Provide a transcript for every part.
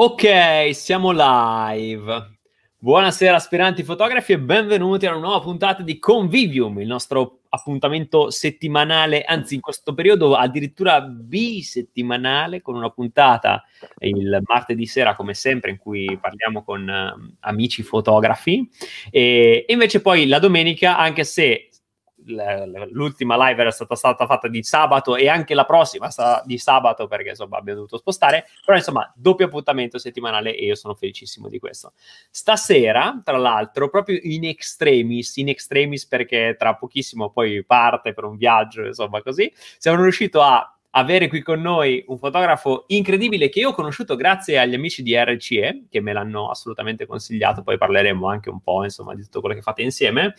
Ok, siamo live. Buonasera aspiranti fotografi e benvenuti a una nuova puntata di Convivium, il nostro appuntamento settimanale, anzi in questo periodo addirittura bisettimanale con una puntata il martedì sera come sempre in cui parliamo con uh, amici fotografi e, invece poi la domenica anche se l'ultima live era stata, stata, fatta di sabato e anche la prossima sarà di sabato perché insomma abbiamo dovuto spostare, però insomma doppio appuntamento settimanale e io sono felicissimo di questo. Stasera, tra l'altro, proprio in extremis, in extremis perché tra pochissimo poi parte per un viaggio, insomma così, siamo riusciti a avere qui con noi un fotografo incredibile che io ho conosciuto grazie agli amici di RCE che me l'hanno assolutamente consigliato, poi parleremo anche un po' insomma di tutto quello che fate insieme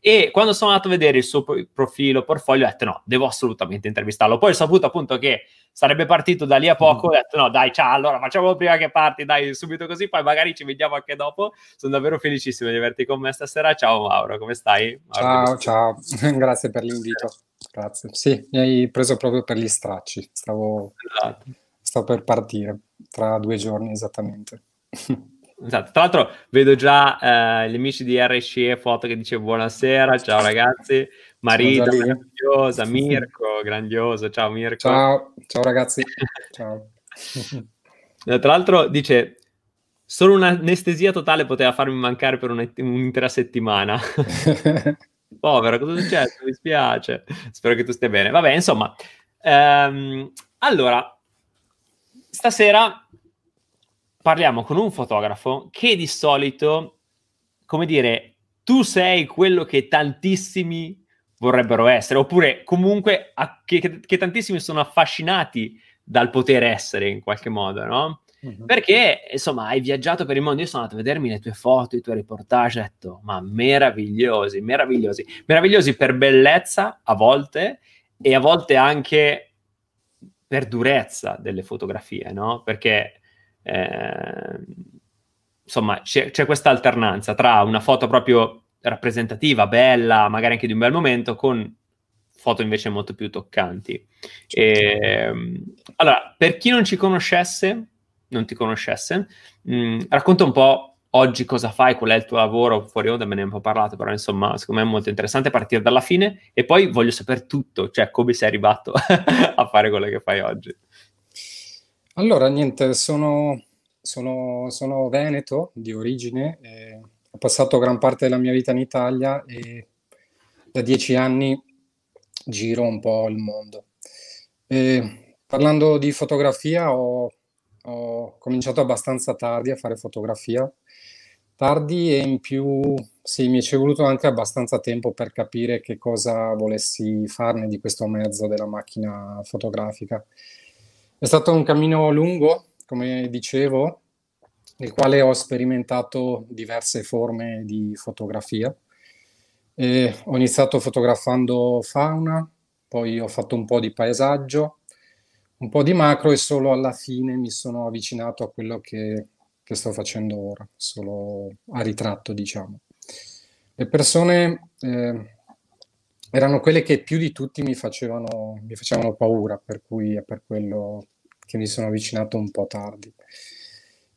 e quando sono andato a vedere il suo profilo, portfolio, ho detto no, devo assolutamente intervistarlo. Poi ho saputo appunto che sarebbe partito da lì a poco, ho detto no, dai, ciao, allora facciamo prima che parti, dai, subito così, poi magari ci vediamo anche dopo. Sono davvero felicissimo di averti con me stasera. Ciao Mauro, come stai? Mauro, ciao, ciao, grazie per l'invito. Grazie. Sì, mi hai preso proprio per gli stracci, stavo, esatto. stavo per partire tra due giorni esattamente. Esatto. Tra l'altro vedo già eh, gli amici di RCE Foto che dice buonasera, ciao ragazzi, Marita, grandiosa, Mirko, grandioso, ciao Mirko. Ciao, ciao ragazzi, ciao. Tra l'altro dice, solo un'anestesia totale poteva farmi mancare per un'intera settimana. Povero, cosa è successo? Mi spiace. Spero che tu stia bene. Vabbè, insomma, ehm, allora, stasera parliamo con un fotografo che di solito, come dire, tu sei quello che tantissimi vorrebbero essere, oppure comunque a, che, che, tantissimi sono affascinati dal poter essere in qualche modo, no? Uh-huh. Perché, insomma, hai viaggiato per il mondo. Io sono andato a vedermi le tue foto, i tuoi reportage, ho detto, ma meravigliosi, meravigliosi, meravigliosi per bellezza a volte e a volte anche per durezza delle fotografie, no? Perché eh, insomma, c'è, c'è questa alternanza tra una foto proprio rappresentativa, bella, magari anche di un bel momento, con foto invece molto più toccanti. E, ehm, allora, per chi non ci conoscesse, non ti conoscesse, mh, mm, racconta un po' oggi cosa fai, qual è il tuo lavoro, fuori onda me ne ho un po' parlato, però insomma, secondo me è molto interessante partire dalla fine e poi voglio sapere tutto, cioè come sei arrivato a fare quello che fai oggi. Allora, niente, sono, sono, sono veneto di origine, eh, ho passato gran parte della mia vita in Italia e da dieci anni giro un po' il mondo. E, parlando di fotografia, ho, ho cominciato abbastanza tardi a fare fotografia, tardi e in più sì, mi ci è voluto anche abbastanza tempo per capire che cosa volessi farne di questo mezzo della macchina fotografica. È stato un cammino lungo, come dicevo, nel quale ho sperimentato diverse forme di fotografia. E ho iniziato fotografando fauna, poi ho fatto un po' di paesaggio, un po' di macro e solo alla fine mi sono avvicinato a quello che, che sto facendo ora, solo a ritratto, diciamo. Le persone eh, erano quelle che più di tutti mi facevano, mi facevano paura, per cui è per quello che mi sono avvicinato un po' tardi.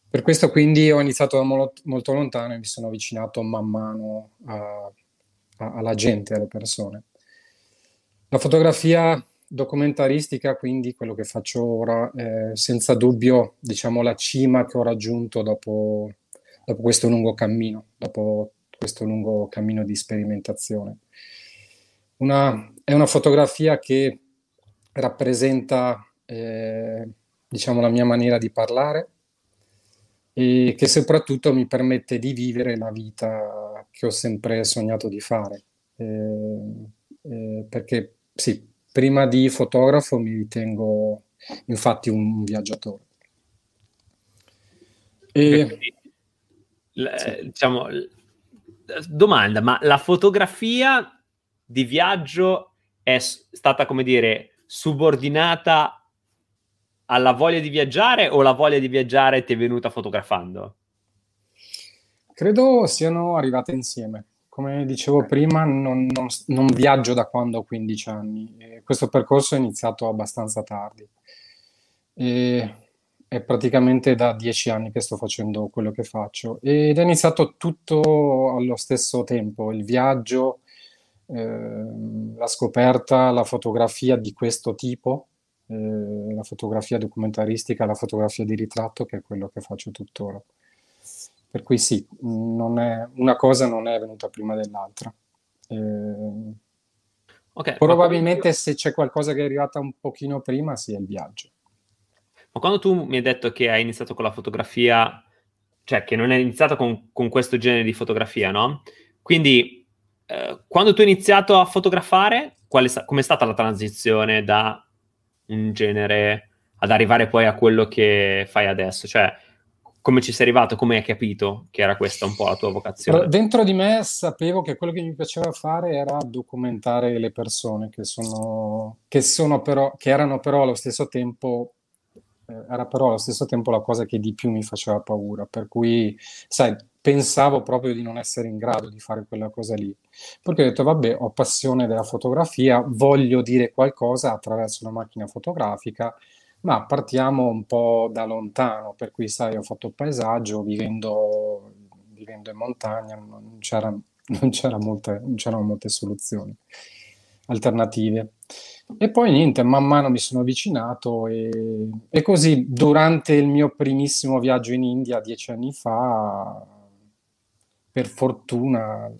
Per questo quindi ho iniziato da mo- molto lontano e mi sono avvicinato man mano a, a, alla gente, alle persone. La fotografia documentaristica, quindi quello che faccio ora, è senza dubbio diciamo la cima che ho raggiunto dopo, dopo questo lungo cammino, dopo questo lungo cammino di sperimentazione. Una, è una fotografia che rappresenta eh, diciamo la mia maniera di parlare e che soprattutto mi permette di vivere la vita che ho sempre sognato di fare. Eh, eh, perché sì, prima di fotografo mi ritengo infatti un viaggiatore. E, sì. diciamo, domanda, ma la fotografia di viaggio è stata, come dire, subordinata alla voglia di viaggiare o la voglia di viaggiare ti è venuta fotografando? Credo siano arrivate insieme. Come dicevo prima, non, non, non viaggio da quando ho 15 anni. E questo percorso è iniziato abbastanza tardi. E è praticamente da dieci anni che sto facendo quello che faccio ed è iniziato tutto allo stesso tempo, il viaggio, la scoperta, la fotografia di questo tipo, eh, la fotografia documentaristica, la fotografia di ritratto, che è quello che faccio tuttora. Per cui sì, è, una cosa non è venuta prima dell'altra. Eh, okay, probabilmente se c'è qualcosa che è arrivata un pochino prima, sì, è il viaggio. Ma quando tu mi hai detto che hai iniziato con la fotografia, cioè che non hai iniziato con, con questo genere di fotografia, no? Quindi, eh, quando tu hai iniziato a fotografare, è, com'è stata la transizione da un genere ad arrivare poi a quello che fai adesso? Cioè, come ci sei arrivato? Come hai capito che era questa un po' la tua vocazione? Dentro di me sapevo che quello che mi piaceva fare era documentare le persone che sono, che sono però, che erano però allo stesso tempo era però allo stesso tempo la cosa che di più mi faceva paura, per cui, sai, pensavo proprio di non essere in grado di fare quella cosa lì. Perché ho detto, vabbè, ho passione della fotografia, voglio dire qualcosa attraverso una macchina fotografica, ma partiamo un po' da lontano, per cui, sai, ho fatto paesaggio vivendo, vivendo in montagna, non, c'era, non, c'era molte, non c'erano molte soluzioni alternative. E poi niente, man mano mi sono avvicinato e, e, così durante il mio primissimo viaggio in India dieci anni fa, per fortuna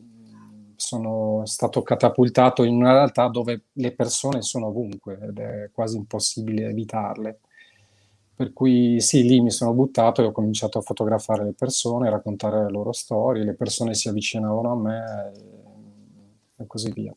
sono stato catapultato in una realtà dove le persone sono ovunque ed è quasi impossibile evitarle. Per cui sì, lì mi sono buttato e ho cominciato a fotografare le persone, raccontare le loro storie, le persone si avvicinavano a me e, e così via.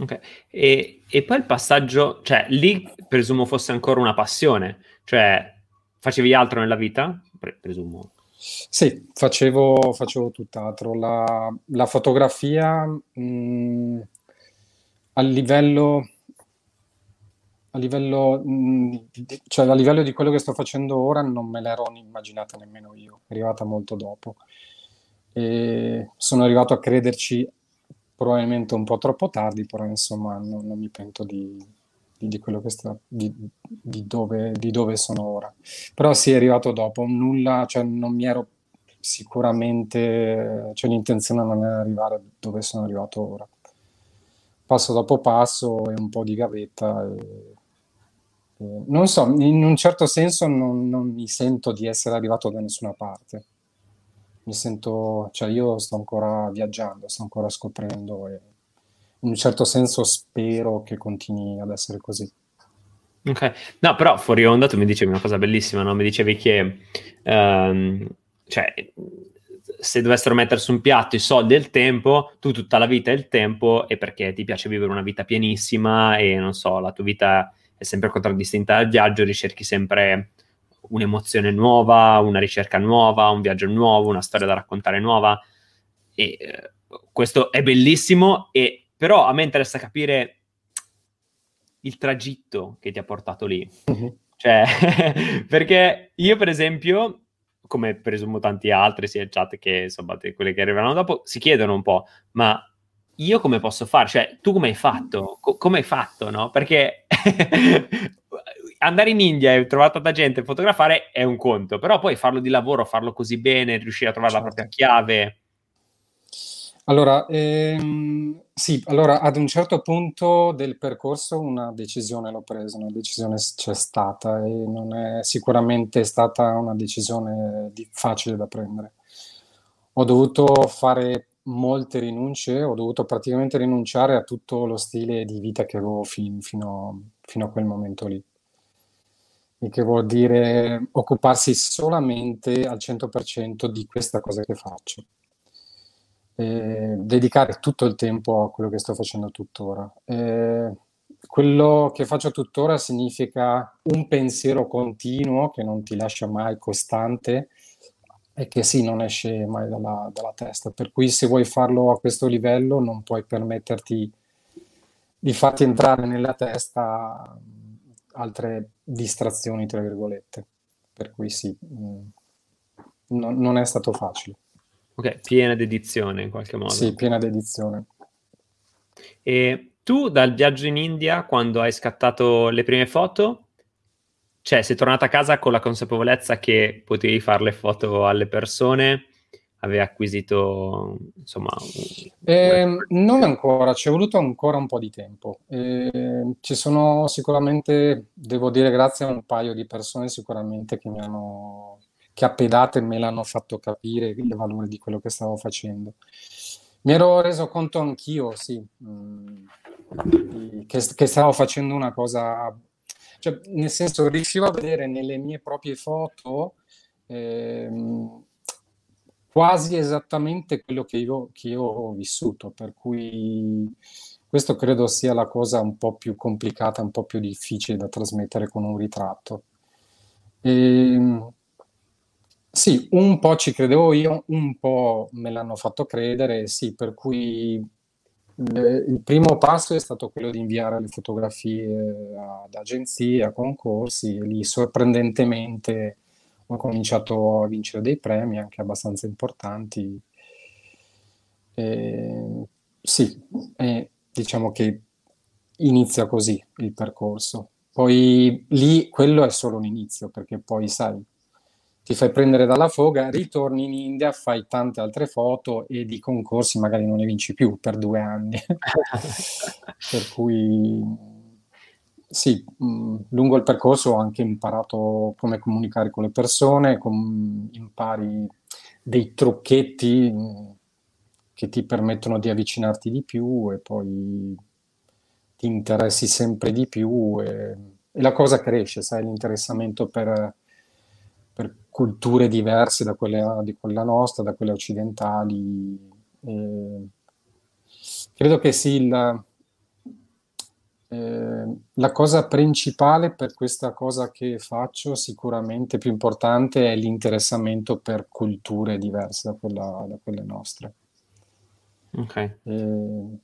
Ok, e, e, poi il passaggio, cioè lì presumo fosse ancora una passione, cioè facevi altro nella vita? Pre- presumo. Sì, facevo, facevo tutt'altro. La, la fotografia mh, mm, a livello, a livello, mh, mm, di, cioè a livello di quello che sto facendo ora non me l'ero immaginata nemmeno io, è arrivata molto dopo. E sono arrivato a crederci probabilmente un po' troppo tardi, però insomma non, non mi pento di, di, di quello che sta, di, di, dove, di dove sono ora. Però sì, è arrivato dopo, nulla, cioè non mi ero sicuramente, cioè l'intenzione non è arrivare dove sono arrivato ora. Passo dopo passo e un po' di gavetta. E, e, non so, in un certo senso non, non mi sento di essere arrivato da nessuna parte mi sento, cioè io sto ancora viaggiando, sto ancora scoprendo e in un certo senso spero che continui ad essere così. Ok, no, però fuori onda tu mi dicevi una cosa bellissima, no? Mi dicevi che, um, cioè, se dovessero mettere su un piatto i soldi e il tempo, tu tutta la vita hai il tempo e perché ti piace vivere una vita pienissima e non so, la tua vita è sempre contraddistinta dal viaggio, ricerchi sempre un'emozione nuova, una ricerca nuova, un viaggio nuovo, una storia da raccontare nuova. E eh, questo è bellissimo, e, però a me interessa capire il tragitto che ti ha portato lì. Uh-huh. Cioè, perché io, per esempio, come presumo tanti altri, sia il chat che insomma quelli che arriveranno dopo, si chiedono un po', ma io come posso fare? Cioè, tu come hai fatto? Co- come hai fatto, no? Perché andare in India e trovare tanta gente e fotografare è un conto, però poi farlo di lavoro, farlo così bene, riuscire a trovare certo. la propria chiave. Allora, ehm, sì, allora ad un certo punto del percorso una decisione l'ho presa, una decisione c'è stata e non è sicuramente stata una decisione di, facile da prendere. Ho dovuto fare molte rinunce, ho dovuto praticamente rinunciare a tutto lo stile di vita che avevo fin, fino, fino a quel momento lì il che vuol dire occuparsi solamente al 100% di questa cosa che faccio. E dedicare tutto il tempo a quello che sto facendo tuttora. E quello che faccio tuttora significa un pensiero continuo che non ti lascia mai costante e che sì, non esce mai dalla, dalla testa. Per cui se vuoi farlo a questo livello non puoi permetterti di farti entrare nella testa altre distrazioni, tra virgolette. Per cui sì, no, non è stato facile. Ok, piena dedizione in qualche modo. Sì, piena dedizione. E tu dal viaggio in India, quando hai scattato le prime foto, cioè, sei tornato a casa con la consapevolezza che potevi fare le foto alle persone, avevi acquisito, insomma... Eh, non ancora, ci è voluto ancora un po' di tempo. Eh, ci sono sicuramente, devo dire, grazie a un paio di persone sicuramente che mi hanno, che a pedate me l'hanno fatto capire il valore di quello che stavo facendo. Mi ero reso conto anch'io, sì, mh, mm, che, che stavo facendo una cosa cioè, nel senso, riuscivo a vedere nelle mie proprie foto ehm, quasi esattamente quello che io, che io ho vissuto, per cui questo credo sia la cosa un po' più complicata, un po' più difficile da trasmettere con un ritratto. E, ehm, sì, un po' ci credevo io, un po' me l'hanno fatto credere, sì, per cui il primo passo è stato quello di inviare le fotografie ad agenzie, a concorsi, e lì sorprendentemente ho cominciato a vincere dei premi anche abbastanza importanti. E, sì, e diciamo che inizia così il percorso. Poi lì quello è solo un inizio, perché poi sai, ti fai prendere dalla foga, ritorni in India, fai tante altre foto e di concorsi magari non ne vinci più per due anni. per cui sì, mh, mm, lungo il percorso ho anche imparato come comunicare con le persone, com- impari dei trucchetti mh, mm, che ti permettono di avvicinarti di più e poi ti interessi sempre di più e, e la cosa cresce, sai, l'interessamento per culture diverse da quelle di quella nostra, da quelle occidentali. Eh, credo che sì, il, eh, la cosa principale per questa cosa che faccio, sicuramente più importante, è l'interessamento per culture diverse da, quella, da quelle nostre. Ok. Eh,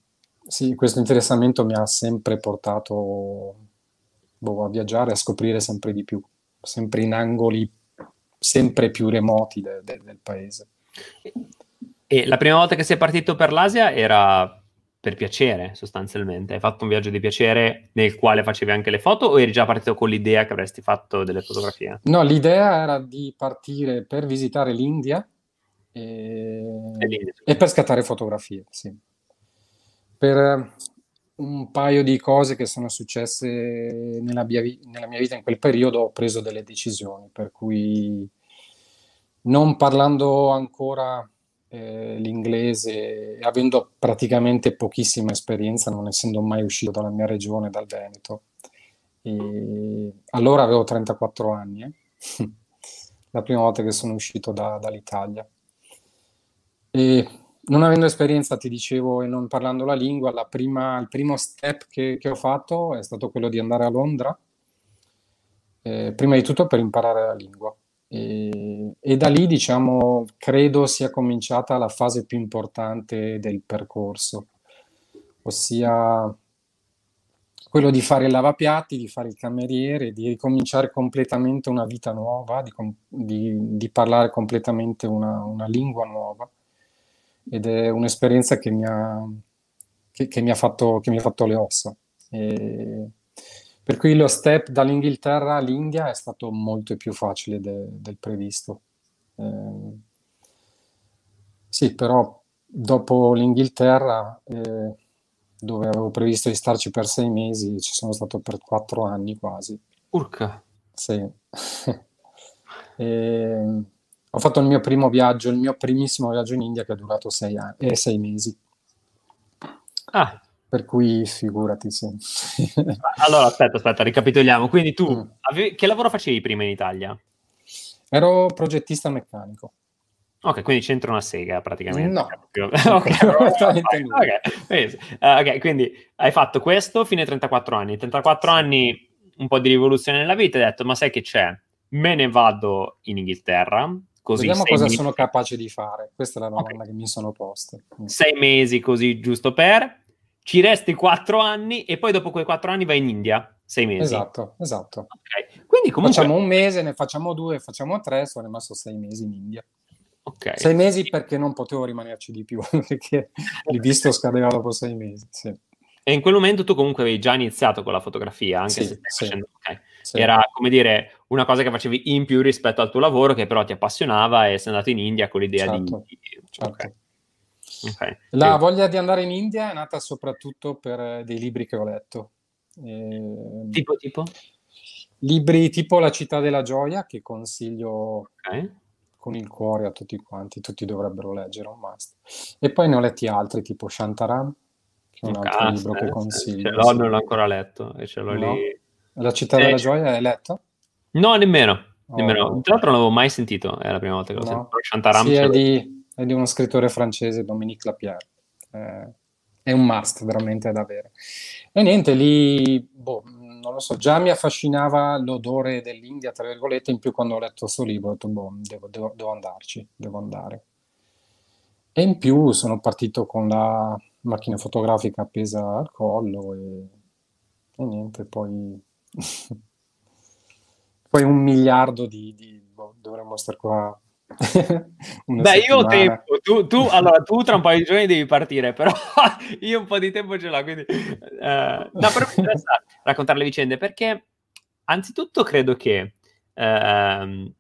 sì, questo interessamento mi ha sempre portato boh, a viaggiare, a scoprire sempre di più, sempre in angoli sempre più remoti de, de, del paese. E la prima volta che sei partito per l'Asia era per piacere, sostanzialmente? Hai fatto un viaggio di piacere nel quale facevi anche le foto o eri già partito con l'idea che avresti fatto delle fotografie? No, l'idea era di partire per visitare l'India e, e, e per scattare fotografie, sì. Per, un paio di cose che sono successe nella mia, nella mia, vita in quel periodo ho preso delle decisioni, per cui non parlando ancora eh, l'inglese, avendo praticamente pochissima esperienza, non essendo mai uscito dalla mia regione, dal Veneto, e allora avevo 34 anni, eh? la prima volta che sono uscito da, dall'Italia. E non avendo esperienza, ti dicevo, e non parlando la lingua, prima, il primo step che, che, ho fatto è stato quello di andare a Londra, eh, prima di tutto per imparare la lingua. E, e, da lì, diciamo, credo sia cominciata la fase più importante del percorso, ossia quello di fare il lavapiatti, di fare il cameriere, di ricominciare completamente una vita nuova, di, di, di parlare completamente una, una lingua nuova ed è un'esperienza che mi ha, che, che mi ha, fatto, che mi ha fatto le ossa. E per cui lo step dall'Inghilterra all'India è stato molto più facile de, del previsto. Eh, sì, però dopo l'Inghilterra, eh, dove avevo previsto di starci per sei mesi, ci sono stato per quattro anni quasi. Urca! Sì. e, ho fatto il mio primo viaggio, il mio primissimo viaggio in India che è durato sei, anni, eh, sei mesi. Ah. Per cui figurati, sì. allora, aspetta, aspetta, ricapitoliamo. Quindi tu, mm. avevi, che lavoro facevi prima in Italia? Ero progettista meccanico. Ok, quindi c'entra una sega praticamente. No. okay, okay. ok, quindi hai fatto questo fino ai 34 anni. 34 anni, un po' di rivoluzione nella vita, hai detto, ma sai che c'è? Me ne vado in Inghilterra, Così, Vediamo cosa mesi. sono capace di fare. Questa è la domanda okay. che mi sono posta. Sei mesi così, giusto per. Ci resti quattro anni e poi dopo quei quattro anni vai in India. Sei mesi. Esatto, esatto. Okay. Quindi comunque... Facciamo un mese, ne facciamo due, facciamo tre, sono rimasto sei mesi in India. Okay. Sei mesi perché non potevo rimanerci di più, perché il visto scadeva dopo sei mesi. Sì. E in quel momento tu comunque avevi già iniziato con la fotografia, anche sì, se sì. facendo... Okay. sì. era come dire una cosa che facevi in più rispetto al tuo lavoro che però ti appassionava e sei andato in India con l'idea certo. di... Certo. Okay. Okay. La voglia di andare in India è nata soprattutto per dei libri che ho letto. Eh, tipo, tipo? Libri tipo La città della gioia che consiglio okay. con il cuore a tutti quanti, tutti dovrebbero leggere, un must. E poi ne ho letti altri tipo Shantaram, che è un altro libro che consiglio. Ce l'ho, non l'ho ancora letto e ce l'ho no? lì. La città eh, della gioia hai letto? No, nemmeno. Oh. nemmeno. Tra l'altro non l'avevo mai sentito, è la prima volta che l'ho no. sentito. Shantaram sì, è di, è di, uno scrittore francese, Dominique Lapierre. Eh, è un must veramente da avere. E niente, lì, boh, non lo so, già mi affascinava l'odore dell'India, tra virgolette, in più quando ho letto questo libro ho detto, boh, devo, devo, devo andarci, devo andare. E in più sono partito con la macchina fotografica appesa al collo e, e niente, poi poi un miliardo di, di boh, dovremmo stare qua Beh, io ho tempo, tu, tu, allora, tu tra un paio di giorni devi partire, però io un po' di tempo ce l'ho, quindi... Uh, no, però mi interessa raccontare le vicende, perché anzitutto credo che uh,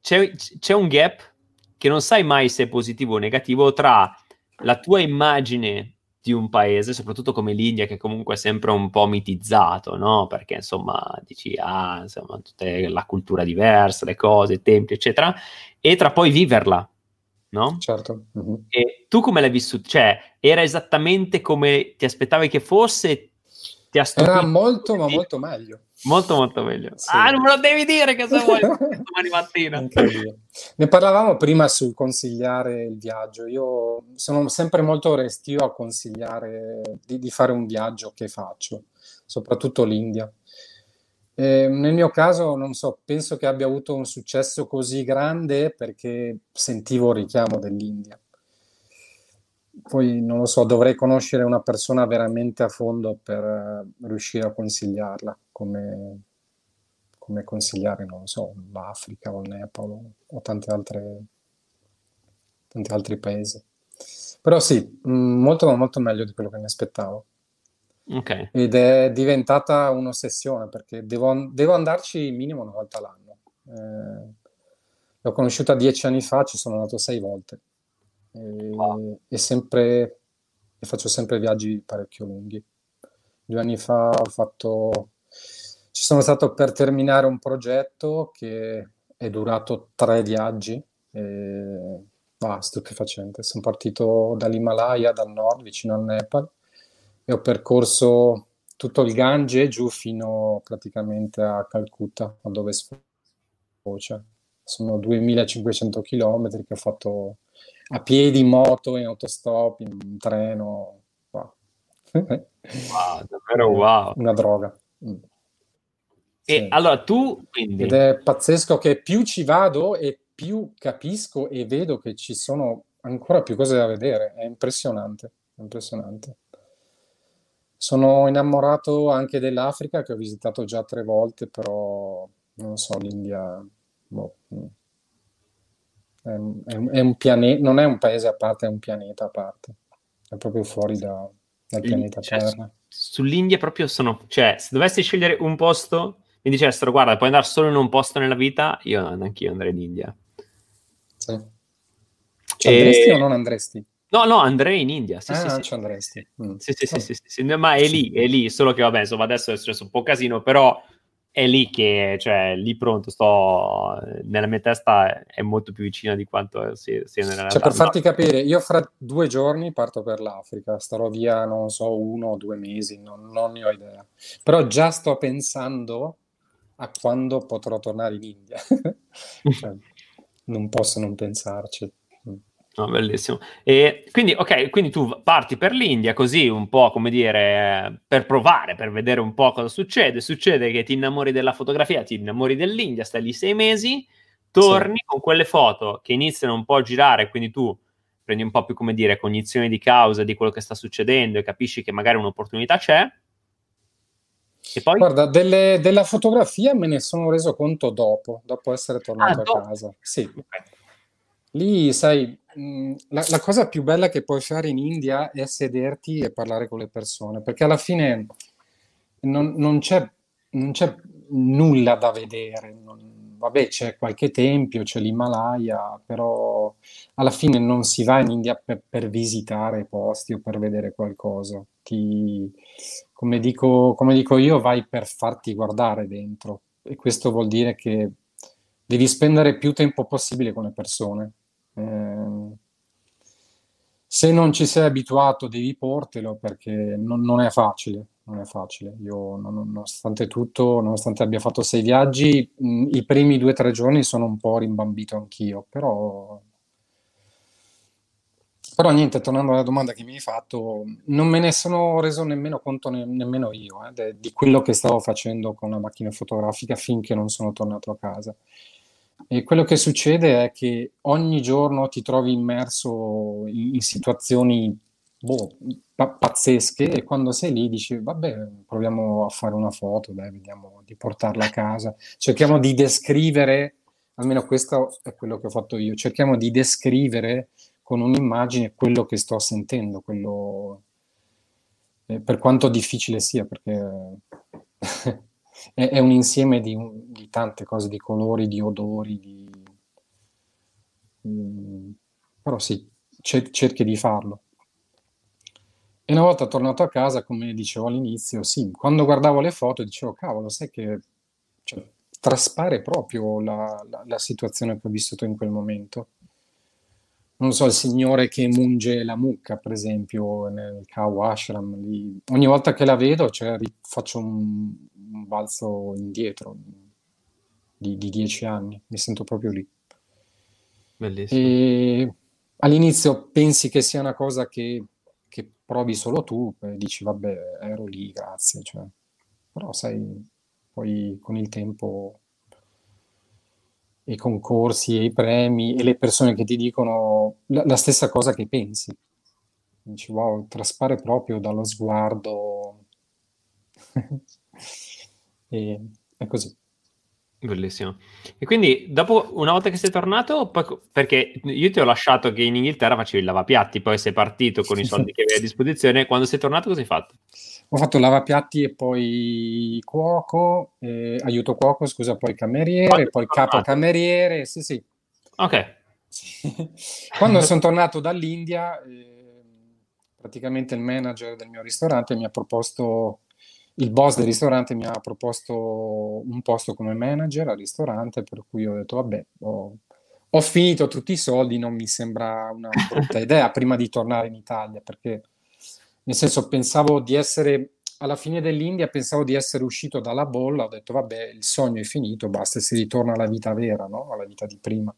c'è, c'è un gap che non sai mai se è positivo o negativo tra la tua immagine di un paese, soprattutto come l'India, che comunque è sempre un po' mitizzato, no? Perché insomma dici, ah, insomma, tutta la cultura diversa, le cose, i tempi, eccetera, e tra poi viverla, no? Certo. Uh-huh. E tu come l'hai vissuto? Cioè, era esattamente come ti aspettavi che fosse? Ti ha Era molto, ma molto meglio. Molto molto meglio. Sì. Ah, non me lo devi dire che se vuoi domani mattina. ne parlavamo prima sul consigliare il viaggio. Io sono sempre molto restio a consigliare di, di fare un viaggio che faccio, soprattutto l'India. Eh, nel mio caso, non so, penso che abbia avuto un successo così grande perché sentivo il richiamo dell'India poi non lo so, dovrei conoscere una persona veramente a fondo per uh, riuscire a consigliarla, come, come, consigliare, non lo so, l'Africa o il Nepal o, tanti, altre, tanti altri paesi. Però sì, mm, molto, molto meglio di quello che mi aspettavo. Okay. Ed è diventata un'ossessione perché devo, devo andarci minimo una volta all'anno. Eh, l'ho conosciuta dieci anni fa, ci sono andato sei volte e, wow. e, sempre, e faccio sempre viaggi parecchio lunghi. Due anni fa ho fatto, ci sono stato per terminare un progetto che è durato tre viaggi. E, ah, stupefacente. Sono partito dall'Himalaya, dal nord, vicino al Nepal, e ho percorso tutto il Gange giù fino praticamente a Calcutta, a dove sfocia. Sono 2500 km che ho fatto a piedi, in moto, in autostop, in treno. Wow, wow davvero wow. Una droga. Mm. E sì. allora tu quindi... Ed è pazzesco che più ci vado e più capisco e vedo che ci sono ancora più cose da vedere. È impressionante, impressionante. Sono innamorato anche dell'Africa che ho visitato già tre volte, però non so, l'India... Boh. Mm è un, è un pianeta, non è un paese a parte, è un pianeta a parte, è proprio fuori da, dal pianeta cioè, Terra. Sull'India proprio sono, cioè, se dovessi scegliere un posto, mi dicessero, guarda, puoi andare solo in un posto nella vita, io anch'io andrei in India. Sì. Ci andresti e... o non andresti? No, no, andrei in India. Sì, ah, sì, ci andresti. Mm. Sì, sì, sì, sì, sì, ma è lì, è lì, solo che vabbè, insomma, adesso è successo un po' casino, però è lì che, cioè, lì pronto, sto, nella mia testa è molto più vicina di quanto sia, sia nella realtà. Cioè, per farti capire, io fra due giorni parto per l'Africa, starò via, non so, uno o due mesi, non, non ne ho idea. Però già sto pensando a quando potrò tornare in India. cioè, non posso non pensarci. No, bellissimo. E quindi, ok, quindi tu parti per l'India così un po', come dire, per provare, per vedere un po' cosa succede. Succede che ti innamori della fotografia, ti innamori dell'India, stai lì sei mesi, torni sì. con quelle foto che iniziano un po' a girare, quindi tu prendi un po' più, come dire, cognizione di causa di quello che sta succedendo e capisci che magari un'opportunità c'è. E poi? Guarda, delle, della fotografia me ne sono reso conto dopo, dopo essere tornato ah, a dopo. casa. Sì. Okay. Lì, sai, Mm, la, la, cosa più bella che puoi fare in India è sederti e parlare con le persone, perché alla fine non, non c'è non c'è nulla da vedere. Non, vabbè, c'è qualche tempio, c'è l'Himalaya, però alla fine non si va in India per, per visitare posti o per vedere qualcosa. Ti, come, dico, come dico io, vai per farti guardare dentro. E questo vuol dire che devi spendere più tempo possibile con le persone. Eh, se non ci sei abituato devi portelo perché non, non è facile, non è facile. Io nonostante tutto, nonostante abbia fatto sei viaggi, mh, i primi due o tre giorni sono un po' rimbambito anch'io, però... Però niente, tornando alla domanda che mi hai fatto, non me ne sono reso nemmeno conto ne- nemmeno io eh, de- di quello che stavo facendo con la macchina fotografica finché non sono tornato a casa. E quello che succede è che ogni giorno ti trovi immerso in, in situazioni boh, pa- pazzesche e quando sei lì dici vabbè proviamo a fare una foto, dai, vediamo di portarla a casa, cerchiamo di descrivere, almeno questo è quello che ho fatto io, cerchiamo di descrivere con un'immagine quello che sto sentendo, quello, eh, per quanto difficile sia, perché è, è un insieme di, di, tante cose, di colori, di odori, di... Mm, però sì, cer- cerchi di farlo. E una volta tornato a casa, come dicevo all'inizio, sì, quando guardavo le foto dicevo, cavolo, sai che cioè, traspare proprio la, la, la, situazione che ho vissuto in quel momento. Non so, il signore che munge la mucca, per esempio, nel Cow Ashram, lì. ogni volta che la vedo cioè, faccio un, un balzo indietro di, di, dieci anni, mi sento proprio lì. Bellissimo. E all'inizio pensi che sia una cosa che provi solo tu, e dici vabbè, ero lì, grazie, cioè. però sai, poi con il tempo i concorsi e i premi e le persone che ti dicono la, la stessa cosa che pensi. Dici, wow, traspare proprio dallo sguardo. E è così. Bellissimo. E quindi dopo, una volta che sei tornato, poi, perché io ti ho lasciato che in Inghilterra facevi il lavapiatti, poi sei partito con i soldi che avevi a disposizione, quando sei tornato cosa hai fatto? Ho fatto lavapiatti e poi cuoco, eh, aiuto cuoco, scusa, poi cameriere, quando poi capo cameriere, sì sì. Ok. Quando sono tornato dall'India, eh, praticamente il manager del mio ristorante mi ha proposto il boss del ristorante mi ha proposto un posto come manager al ristorante, per cui ho detto, vabbè, ho, ho finito tutti i soldi, non mi sembra una brutta idea prima di tornare in Italia, perché nel senso pensavo di essere, alla fine dell'India pensavo di essere uscito dalla bolla, ho detto, vabbè, il sogno è finito, basta, si ritorna alla vita vera, no? alla vita di prima.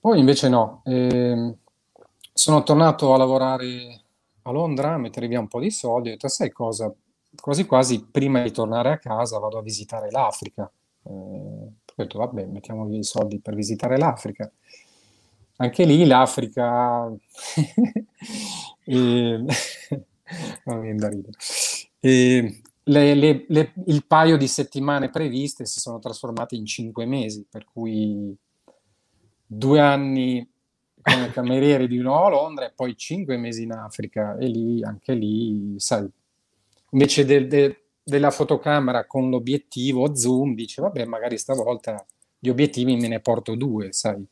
Poi invece no, eh, sono tornato a lavorare a Londra, a mettere via un po' di soldi, ho detto, sai cosa, quasi quasi prima di tornare a casa vado a visitare l'Africa. Eh, ho detto, vabbè, mettiamo i soldi per visitare l'Africa. Anche lì l'Africa... e... non viene da ridere. E le, le, le, il paio di settimane previste si sono trasformate in cinque mesi, per cui due anni come cameriere di nuovo a Londra e poi cinque mesi in Africa e lì, anche lì, sai, invece de, de, della fotocamera con l'obiettivo zoom, dice vabbè, magari stavolta gli obiettivi me ne porto due, sai.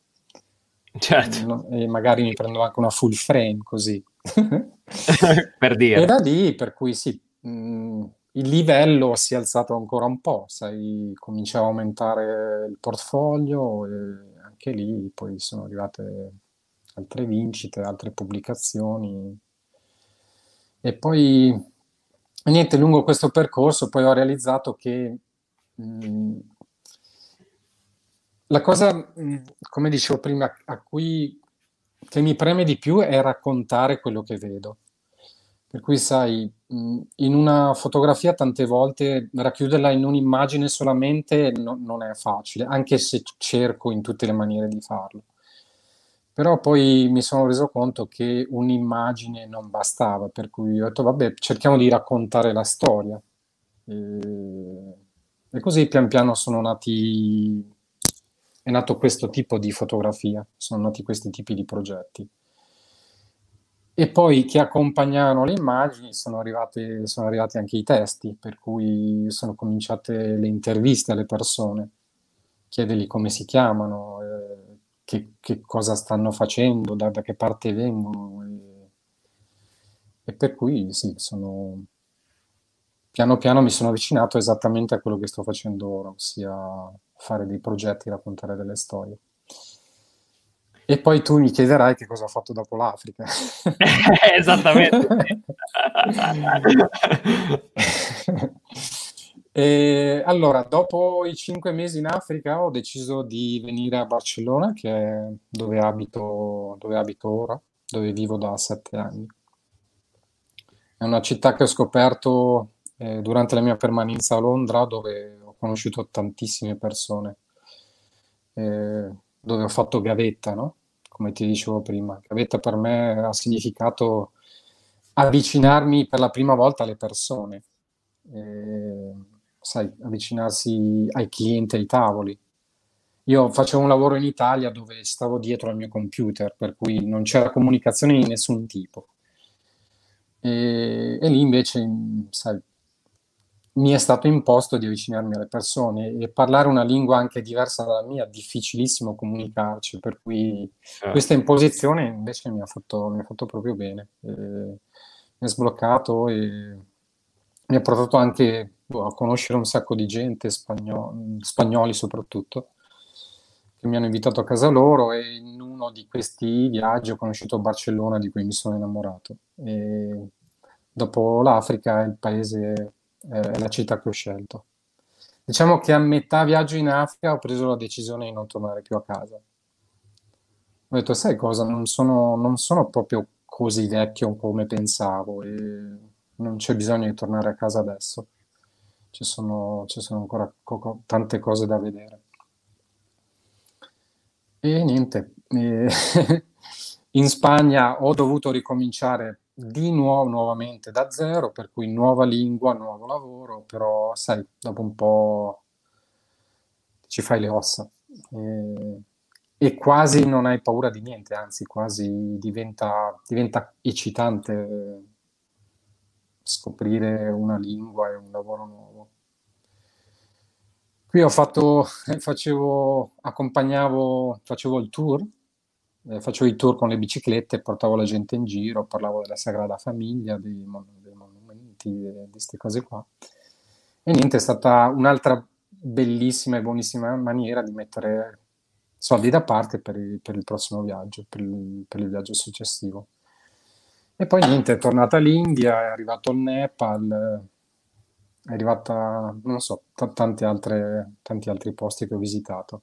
Certo. No? E magari mi prendo anche una full frame così. per dire. E da lì, per cui sì, mh, mm, il livello si è alzato ancora un po', sai, cominciava a aumentare il portfolio e anche lì poi sono arrivate altre vincite, altre pubblicazioni. E poi e niente, lungo questo percorso poi ho realizzato che mh, mm, la cosa, mh, mm, come dicevo prima, a cui che mi preme di più è raccontare quello che vedo. Per cui, sai, mh, mm, in una fotografia tante volte racchiuderla in un'immagine solamente no, non è facile, anche se cerco in tutte le maniere di farlo. Però poi mi sono reso conto che un'immagine non bastava, per cui ho detto, vabbè, cerchiamo di raccontare la storia. E, e così pian piano sono nati, è nato questo tipo di fotografia, sono nati questi tipi di progetti. E poi che accompagnavano le immagini sono arrivati, sono arrivati anche i testi, per cui sono cominciate le interviste alle persone, chiedergli come si chiamano, che, che, cosa stanno facendo, da, da che parte vengono. E, e, per cui sì, sono, piano piano mi sono avvicinato esattamente a quello che sto facendo ora, ossia fare dei progetti, raccontare delle storie. E poi tu mi chiederai che cosa ho fatto dopo l'Africa. Esattamente. e, allora, dopo i cinque mesi in Africa ho deciso di venire a Barcellona, che è dove abito, dove abito ora, dove vivo da sette anni. È una città che ho scoperto eh, durante la mia permanenza a Londra, dove ho conosciuto tantissime persone. Eh, dove ho fatto gavetta, no? come ti dicevo prima. Gavetta per me ha significato avvicinarmi per la prima volta alle persone, eh, sai, avvicinarsi ai clienti, ai tavoli. Io facevo un lavoro in Italia dove stavo dietro al mio computer, per cui non c'era comunicazione di nessun tipo. E, e lì invece, sai, mi è stato imposto di avvicinarmi alle persone e parlare una lingua anche diversa dalla mia, difficilissimo comunicarci, per cui eh. questa imposizione invece mi ha fatto, mi ha fatto proprio bene, e mi ha sbloccato e mi ha portato anche boh, a conoscere un sacco di gente, spagno- spagnoli soprattutto, che mi hanno invitato a casa loro e in uno di questi viaggi ho conosciuto Barcellona di cui mi sono innamorato. E dopo l'Africa il paese è la città che ho scelto. Diciamo che a metà viaggio in Africa ho preso la decisione di non tornare più a casa. Ho detto, sai cosa, non sono, non sono proprio così vecchio come pensavo e non c'è bisogno di tornare a casa adesso. Ci sono, ci sono ancora co- tante cose da vedere. E niente, in Spagna ho dovuto ricominciare di nuovo nuovamente da zero, per cui nuova lingua, nuovo lavoro, però sai, dopo un po' ci fai le ossa e, e quasi non hai paura di niente, anzi quasi diventa, diventa eccitante scoprire una lingua e un lavoro nuovo. Qui ho fatto, facevo, accompagnavo, facevo il tour eh, facevo i tour con le biciclette, portavo la gente in giro, parlavo della Sagrada Famiglia, dei, dei monumenti, di queste cose qua. E niente, è stata un'altra bellissima e buonissima maniera di mettere soldi da parte per il, per il prossimo viaggio, per il, per il, viaggio successivo. E poi niente, è tornata l'India, è arrivato il Nepal, è arrivata, non so, t- tanti, altre, tanti altri posti che ho visitato.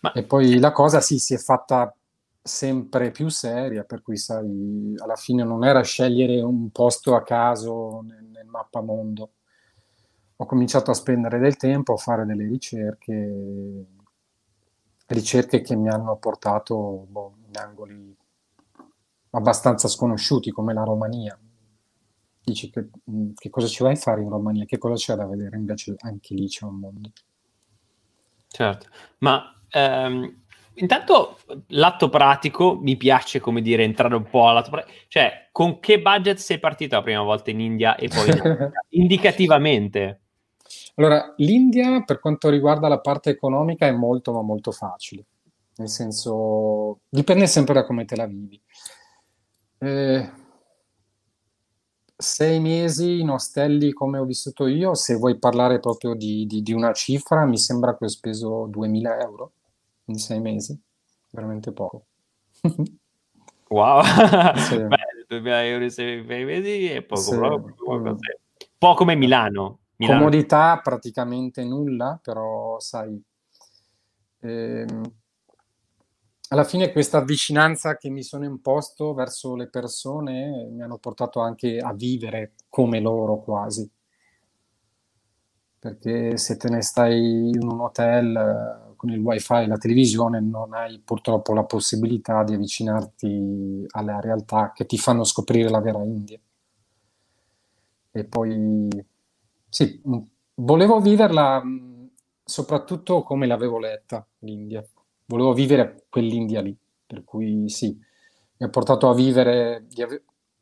Ma... E poi la cosa sì, si è fatta sempre più seria, per cui sai, alla fine non era scegliere un posto a caso nel, nel mappamondo. Ho cominciato a spendere del tempo, a fare delle ricerche, ricerche che mi hanno portato boh, in angoli abbastanza sconosciuti come la Romania. Dici che, che cosa ci vai a fare in Romania? Che cosa c'è da vedere? Invece anche lì c'è un mondo. Certo, ma ehm, intanto l'atto pratico mi piace come dire entrare un po' all'atto pratico, cioè con che budget sei partito la prima volta in India e poi in indicativamente? Allora, l'India per quanto riguarda la parte economica è molto ma molto facile, nel senso dipende sempre da come te la vivi. Eh, sei mesi in ostelli come ho vissuto io, se vuoi parlare proprio di, di, di una cifra, mi sembra che ho speso 2000 euro in sei mesi, veramente poco. wow, sì. Beh, 2000 euro in sei mesi è poco, sì. proprio, poco, sì. po' come Milano. Milano. Comodità praticamente nulla, però sai, ehm, alla fine questa vicinanza che mi sono imposto verso le persone mi hanno portato anche a vivere come loro quasi. Perché se te ne stai in un hotel con il wifi e la televisione non hai purtroppo la possibilità di avvicinarti alle realtà che ti fanno scoprire la vera India. E poi, sì, volevo viverla soprattutto come l'avevo letta, l'India. Volevo vivere quell'India lì, per cui sì, mi ha portato a vivere,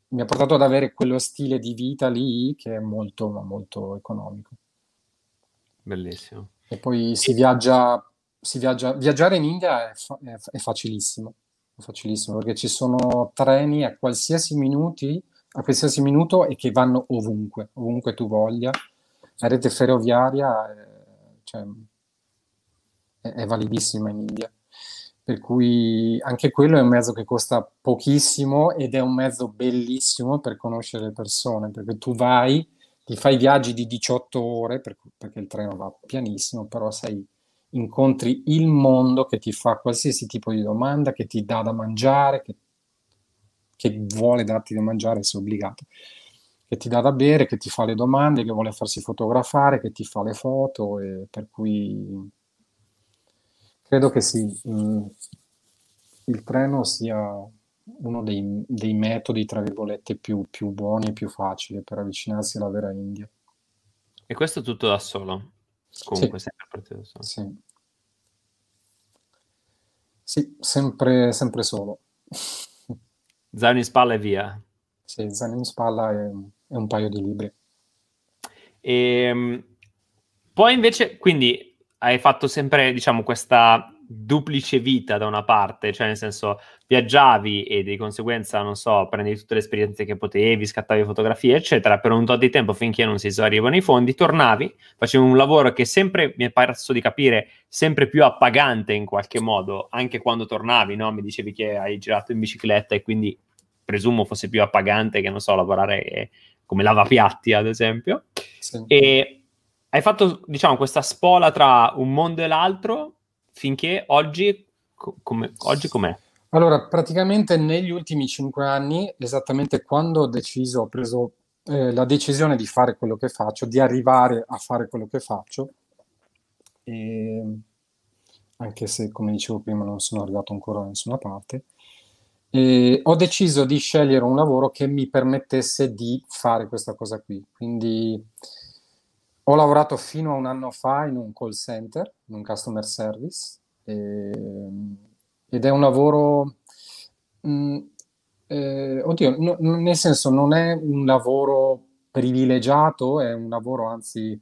mi ha portato ad avere quello stile di vita lì che è molto, molto economico. Bellissimo. E poi si viaggia, si viaggia, viaggiare in India è, fa- è, facilissimo, è facilissimo perché ci sono treni a qualsiasi minuti, a qualsiasi minuto e che vanno ovunque, ovunque tu voglia. La rete ferroviaria è, cioè, è validissima in India. Per cui anche quello è un mezzo che costa pochissimo ed è un mezzo bellissimo per conoscere le persone, perché tu vai, ti fai viaggi di 18 ore, per, perché il treno va pianissimo, però sei, incontri il mondo che ti fa qualsiasi tipo di domanda, che ti dà da mangiare, che, che vuole darti da mangiare se obbligato, che ti dà da bere, che ti fa le domande, che vuole farsi fotografare, che ti fa le foto, per cui credo che sì, mh, il treno sia uno dei, dei metodi, tra virgolette, più, più buoni e più facili per avvicinarsi alla vera India. E questo tutto da solo? Comunque, sì. sempre partito da solo. Sì, sì sempre, sempre solo. Zaino in spalla e via. Sì, zaino in spalla e, e un paio di libri. E, ehm, poi invece, quindi hai fatto sempre, diciamo, questa duplice vita da una parte, cioè nel senso viaggiavi e di conseguenza, non so, prendi tutte le esperienze che potevi, scattavi fotografie, eccetera, per un tot di tempo finché non si arrivano i fondi, tornavi, facevi un lavoro che sempre, mi è parso di capire, sempre più appagante in qualche modo, anche quando tornavi, no? Mi dicevi che hai girato in bicicletta e quindi presumo fosse più appagante che, non so, lavorare come lavapiatti, ad esempio. Sì. E hai fatto, diciamo, questa spola tra un mondo e l'altro finché oggi, com- oggi com'è? Allora, praticamente negli ultimi cinque anni, esattamente quando ho deciso, ho preso eh, la decisione di fare quello che faccio, di arrivare a fare quello che faccio, e, anche se, come dicevo prima, non sono arrivato ancora da nessuna parte, e ho deciso di scegliere un lavoro che mi permettesse di fare questa cosa qui. Quindi ho lavorato fino a un anno fa in un call center, in un customer service, e, ed è un lavoro, mh, mm, eh, oddio, no, nel senso non è un lavoro privilegiato, è un lavoro anzi,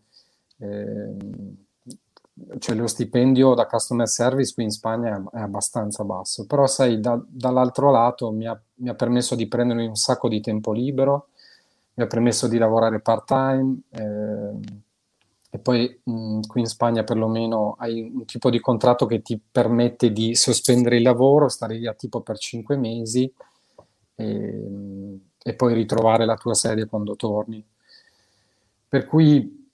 eh, cioè lo stipendio da customer service qui in Spagna è, è abbastanza basso, però sai, da, dall'altro lato mi ha, mi ha permesso di prendermi un sacco di tempo libero, mi ha permesso di lavorare part time. Eh, e poi mh, qui in Spagna perlomeno hai un tipo di contratto che ti permette di sospendere il lavoro, stare via tipo per cinque mesi e, e poi ritrovare la tua sede quando torni. Per cui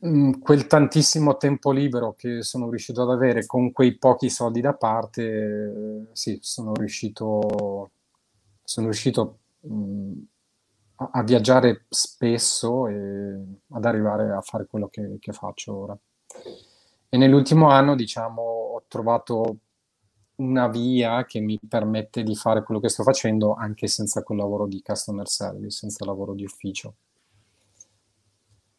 mh, quel tantissimo tempo libero che sono riuscito ad avere con quei pochi soldi da parte, sì, sono riuscito, sono riuscito mh, a, viaggiare spesso e ad arrivare a fare quello che, che faccio ora. E nell'ultimo anno, diciamo, ho trovato una via che mi permette di fare quello che sto facendo anche senza quel lavoro di customer service, senza lavoro di ufficio.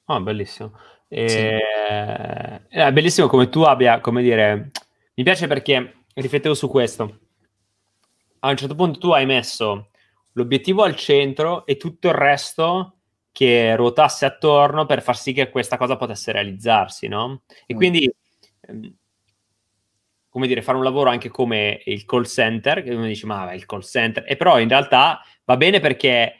Ah, oh, bellissimo. E... Sì. È bellissimo come tu abbia, come dire, mi piace perché riflettevo su questo. A un certo punto tu hai messo l'obiettivo al centro e tutto il resto che ruotasse attorno per far sì che questa cosa potesse realizzarsi, no? E mm. quindi, ehm, come dire, fare un lavoro anche come il call center, che uno dice, ma il call center, e però in realtà va bene perché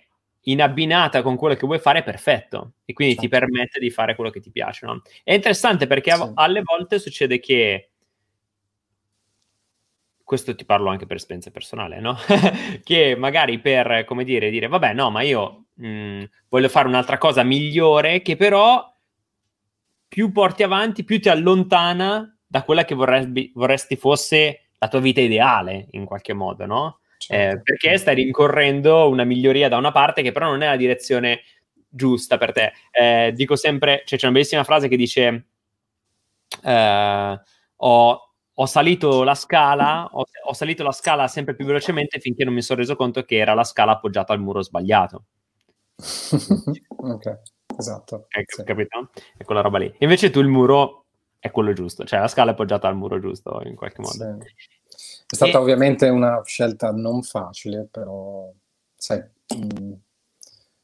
in abbinata con quello che vuoi fare è perfetto e quindi certo. ti permette di fare quello che ti piace, no? È interessante perché sì. alle volte succede che questo ti parlo anche per esperienza personale, no? che magari per, come dire, dire, vabbè, no, ma io mh, mm, voglio fare un'altra cosa migliore, che però più porti avanti, più ti allontana da quella che vorresti, vorresti fosse la tua vita ideale, in qualche modo, no? Certo. Eh, perché stai rincorrendo una miglioria da una parte che però non è la direzione giusta per te. Eh, dico sempre, cioè, c'è una bellissima frase che dice... Eh, ho ho salito la scala, ho, ho, salito la scala sempre più velocemente finché non mi sono reso conto che era la scala appoggiata al muro sbagliato. ok, esatto. Ecco, sì. capito? È quella roba lì. Invece tu il muro è quello giusto, cioè la scala è appoggiata al muro giusto in qualche modo. Sì. È stata e... ovviamente una scelta non facile, però sai, mh, mm,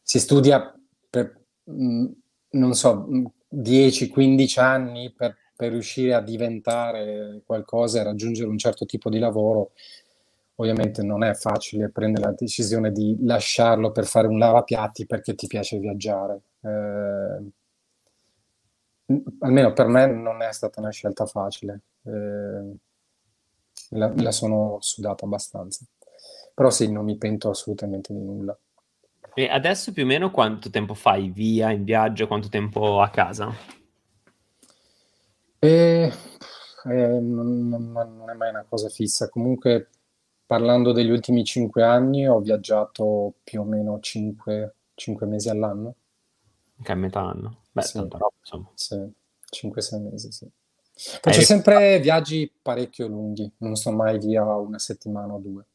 si studia per, mh, mm, non so, 10-15 anni per, per riuscire a diventare qualcosa e raggiungere un certo tipo di lavoro ovviamente non è facile prendere la decisione di lasciarlo per fare un lavapiatti perché ti piace viaggiare. Eh, almeno per me non è stata una scelta facile, eh, la, la, sono sudata abbastanza. Però sì, non mi pento assolutamente di nulla. E adesso più o meno quanto tempo fai via in viaggio, quanto tempo a casa? E, eh, non, non, è mai una cosa fissa. Comunque parlando degli ultimi cinque anni, ho viaggiato più o meno cinque, cinque mesi all'anno. Che è metà anno. Beh, sì. tanta roba, insomma. Sì, 5-6 mesi, sì. Faccio Hai... sempre viaggi parecchio lunghi, non sto mai via una settimana o due.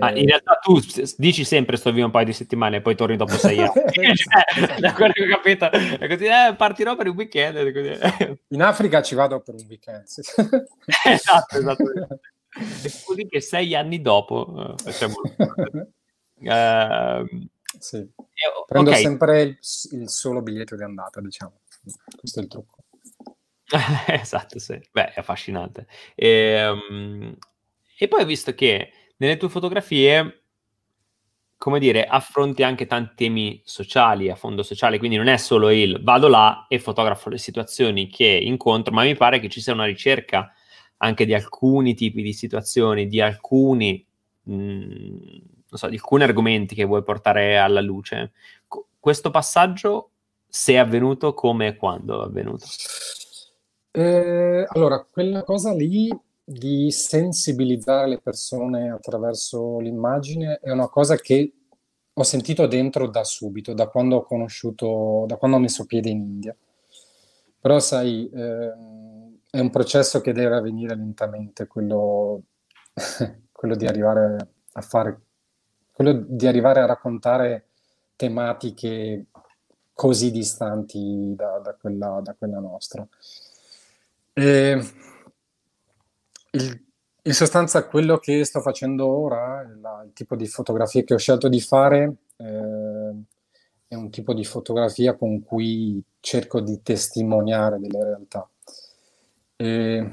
Ah, in realtà tu dici sempre sto via un paio di settimane e poi torni dopo sei anni. Cioè, da quello che ho capito, è così, eh, partirò per un weekend. In Africa ci vado per un weekend. Sì. esatto, esatto. È così che sei anni dopo uh, facciamo... uh, sì. Prendo okay. sempre il, il, solo biglietto di andata, diciamo. Questo è il trucco. esatto, sì. Beh, è affascinante. E, um, e poi ho visto che nelle tue fotografie come dire, affronti anche tanti temi sociali a fondo sociale, quindi non è solo il vado là e fotografo le situazioni che incontro, ma mi pare che ci sia una ricerca anche di alcuni tipi di situazioni, di alcuni, mh, mm, non so, di alcuni argomenti che vuoi portare alla luce. C- questo passaggio, se è avvenuto, come e quando è avvenuto? Eh, allora, quella cosa lì di sensibilizzare le persone attraverso l'immagine è una cosa che ho sentito dentro da subito, da quando ho conosciuto, da quando ho messo piede in India. Però sai, eh, è un processo che deve avvenire lentamente, quello, quello di arrivare a fare, quello di arrivare a raccontare tematiche così distanti da, da, quella, da quella, nostra. E il, in sostanza quello che sto facendo ora, la, il tipo di fotografia che ho scelto di fare, eh, è un tipo di fotografia con cui cerco di testimoniare delle realtà e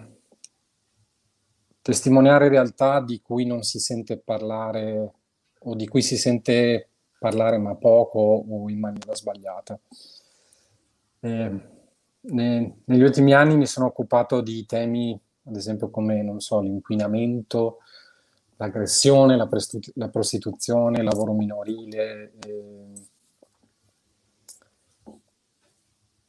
testimoniare realtà di cui non si sente parlare o di cui si sente parlare ma poco o in maniera sbagliata. E, ne, negli ultimi anni mi sono occupato di temi, ad esempio come, non so, l'inquinamento, l'aggressione, la, prestitu- la prostituzione, il lavoro minorile. E,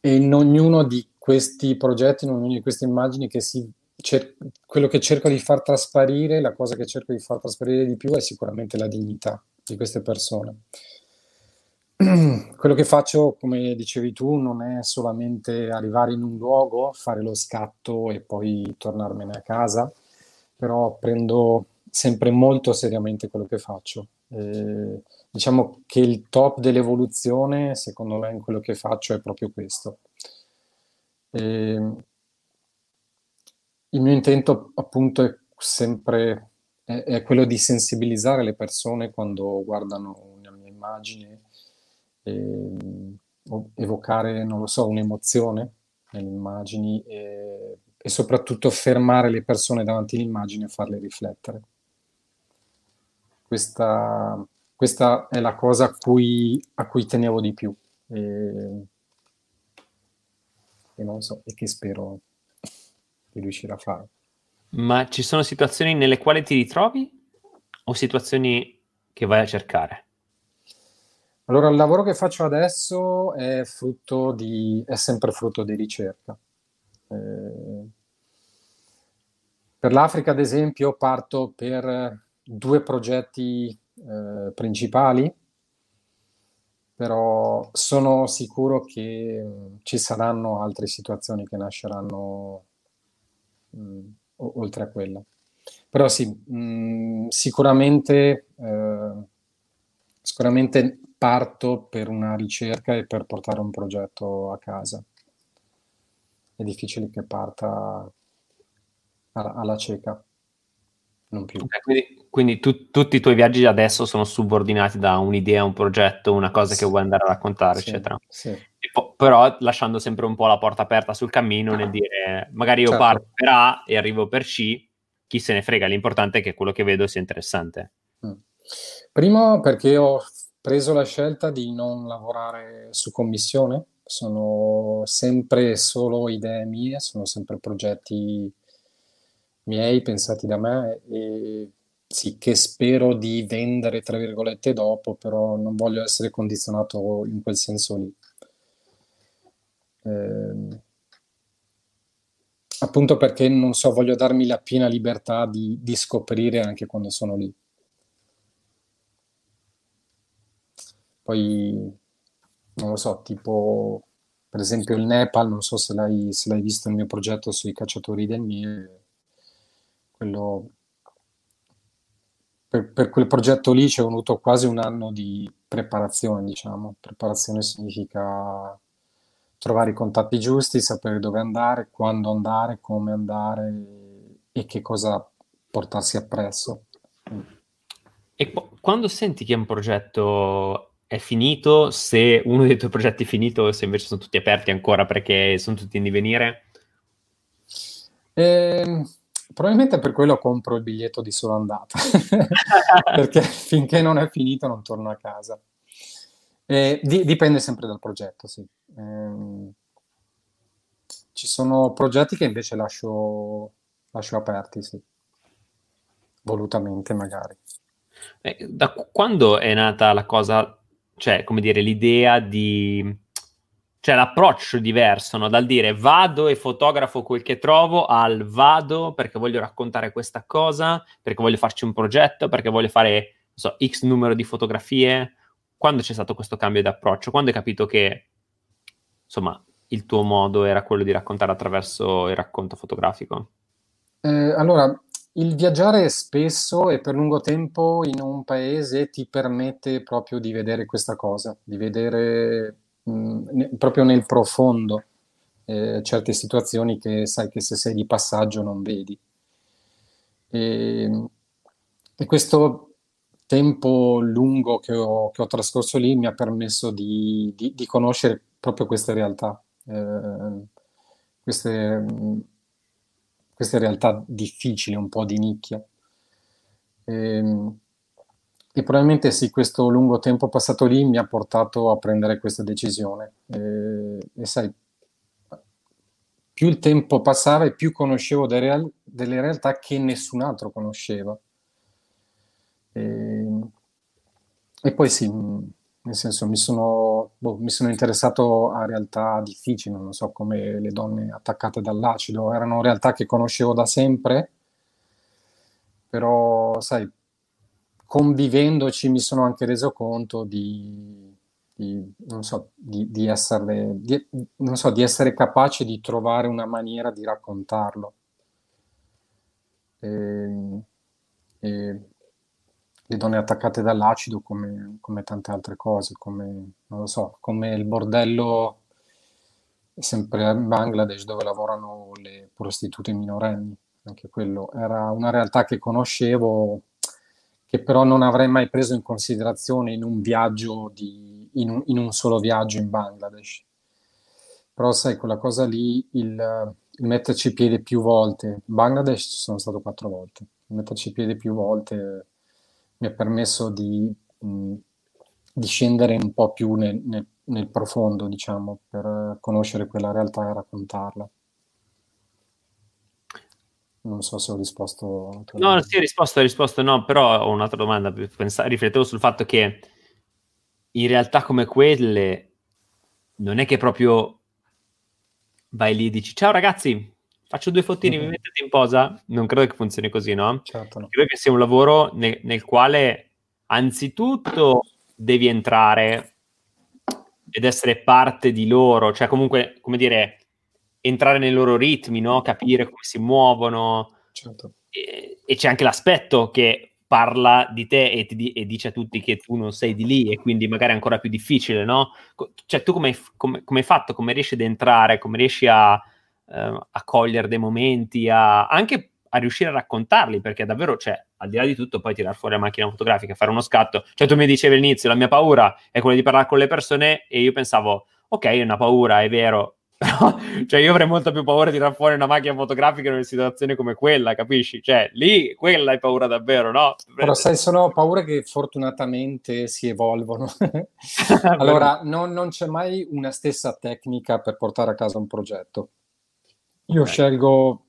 e in ognuno di questi progetti, in ognuna di queste immagini che si cer- quello che cerco di far trasparire, la cosa che cerco di far trasparire di più è sicuramente la dignità di queste persone. Quello che faccio, come dicevi tu, non è solamente arrivare in un luogo, fare lo scatto e poi tornarmene a casa, però prendo sempre molto seriamente quello che faccio. Eh, diciamo che il top dell'evoluzione, secondo me, in quello che faccio è proprio questo. E ehm, il mio intento appunto è sempre è, quello di sensibilizzare le persone quando guardano una mia immagine, e, ehm, evocare, non lo so, un'emozione nelle immagini e, e soprattutto fermare le persone davanti all'immagine e farle riflettere. Questa, questa è la cosa a cui, a cui tenevo di più. E, e non so, e che spero di riuscire a fare. Ma ci sono situazioni nelle quali ti ritrovi o situazioni che vai a cercare? Allora, il lavoro che faccio adesso è frutto di, è sempre frutto di ricerca. Eh, per l'Africa, ad esempio, parto per due progetti eh, principali però sono sicuro che ci saranno altre situazioni che nasceranno mh, mm, oltre a quella. Però sì, mh, mm, sicuramente, eh, sicuramente parto per una ricerca e per portare un progetto a casa. È difficile che parta alla, alla cieca, non più. Okay, quindi, quindi tu, tutti i tuoi viaggi adesso sono subordinati da un'idea, un progetto, una cosa sì. che vuoi andare a raccontare, sì, eccetera. Sì. Po- però lasciando sempre un po' la porta aperta sul cammino nel dire magari io certo. parto per A e arrivo per C, chi se ne frega, l'importante è che quello che vedo sia interessante. Mm. Primo perché ho preso la scelta di non lavorare su commissione, sono sempre solo idee mie, sono sempre progetti miei pensati da me e sì, che spero di vendere, tra virgolette, dopo, però non voglio essere condizionato in quel senso lì. Eh, appunto perché non so, voglio darmi la piena libertà di, di scoprire anche quando sono lì. Poi, non lo so, tipo, per esempio il Nepal, non so se l'hai, se l'hai visto il mio progetto sui cacciatori del miele, quello, per, per, quel progetto lì ci è venuto quasi un anno di preparazione, diciamo. Preparazione significa trovare i contatti giusti, sapere dove andare, quando andare, come andare e che cosa portarsi appresso. E quando senti che un progetto è finito, se uno dei tuoi progetti è finito, se invece sono tutti aperti ancora perché sono tutti in divenire? Eh, probabilmente per quello compro il biglietto di sola andata, perché finché non è finito non torno a casa. Eh, di, dipende sempre dal progetto, sì. Eh, ci sono progetti che invece lascio, lascio aperti, sì. Volutamente magari. Eh, da quando è nata la cosa cioè, come dire, l'idea di... Cioè, l'approccio diverso, no? Dal dire vado e fotografo quel che trovo al vado perché voglio raccontare questa cosa, perché voglio farci un progetto, perché voglio fare, so, X numero di fotografie. Quando c'è stato questo cambio di approccio? Quando hai capito che, insomma, il tuo modo era quello di raccontare attraverso il racconto fotografico? Eh, allora, il viaggiare spesso e per lungo tempo in un paese ti permette proprio di vedere questa cosa, di vedere mh, ne- proprio nel profondo eh, certe situazioni che sai che se sei di passaggio non vedi. E, e questo tempo lungo che ho, che ho, trascorso lì mi ha permesso di, di, di conoscere proprio queste realtà, eh, queste queste realtà difficili, un po' di nicchia. E, ehm, e, probabilmente sì, questo lungo tempo passato lì mi ha portato a prendere questa decisione. E, e sai, più il tempo passava e più conoscevo delle, real- delle realtà che nessun altro conosceva. E, e poi sì, nel senso mi sono, boh, mi sono interessato a realtà difficili, non so come le donne attaccate dall'acido, erano realtà che conoscevo da sempre, però sai, convivendoci mi sono anche reso conto di, di so, di, di, essere, so, essere capace di trovare una maniera di raccontarlo. E, e le donne attaccate dall'acido come, come, tante altre cose, come, so, come il bordello sempre in Bangladesh dove lavorano le prostitute minorenni, anche quello era una realtà che conoscevo, che però non avrei mai preso in considerazione in un viaggio, di, in, un, in un solo viaggio in Bangladesh. Però sai, quella cosa lì, il, il metterci piede più volte, in Bangladesh sono stato quattro volte, metterci piede più volte mi ha permesso di, mh, di scendere un po' più nel, nel, nel, profondo, diciamo, per conoscere quella realtà e raccontarla. Non so se ho risposto. No, sì, ho risposto, ho risposto no, però ho un'altra domanda. Pensare, riflettevo sul fatto che in realtà come quelle non è che proprio vai lì e dici ciao ragazzi, faccio due fotini, mm-hmm. mi mettete in posa, non credo che funzioni così, no? Certo no. Credo che sia un lavoro ne- nel quale anzitutto devi entrare ed essere parte di loro, cioè comunque, come dire, entrare nei loro ritmi, no? Capire come si muovono. Certo. E, e, c'è anche l'aspetto che parla di te e, ti, e, dice a tutti che tu non sei di lì e quindi magari è ancora più difficile, no? Cioè tu come hai fatto, come riesci ad entrare, come riesci a, eh, a cogliere dei momenti, a, anche a riuscire a raccontarli, perché davvero, cioè, al di là di tutto, poi tirare fuori la macchina fotografica, fare uno scatto. Cioè, tu mi dicevi all'inizio, la mia paura è quella di parlare con le persone e io pensavo, ok, è una paura, è vero, però, cioè, io avrei molto più paura di tirare fuori una macchina fotografica in una situazione come quella, capisci? Cioè, lì, quella hai paura davvero, no? Però sai, sono paure che fortunatamente si evolvono. allora, non, non, c'è mai una stessa tecnica per portare a casa un progetto. Io okay. scelgo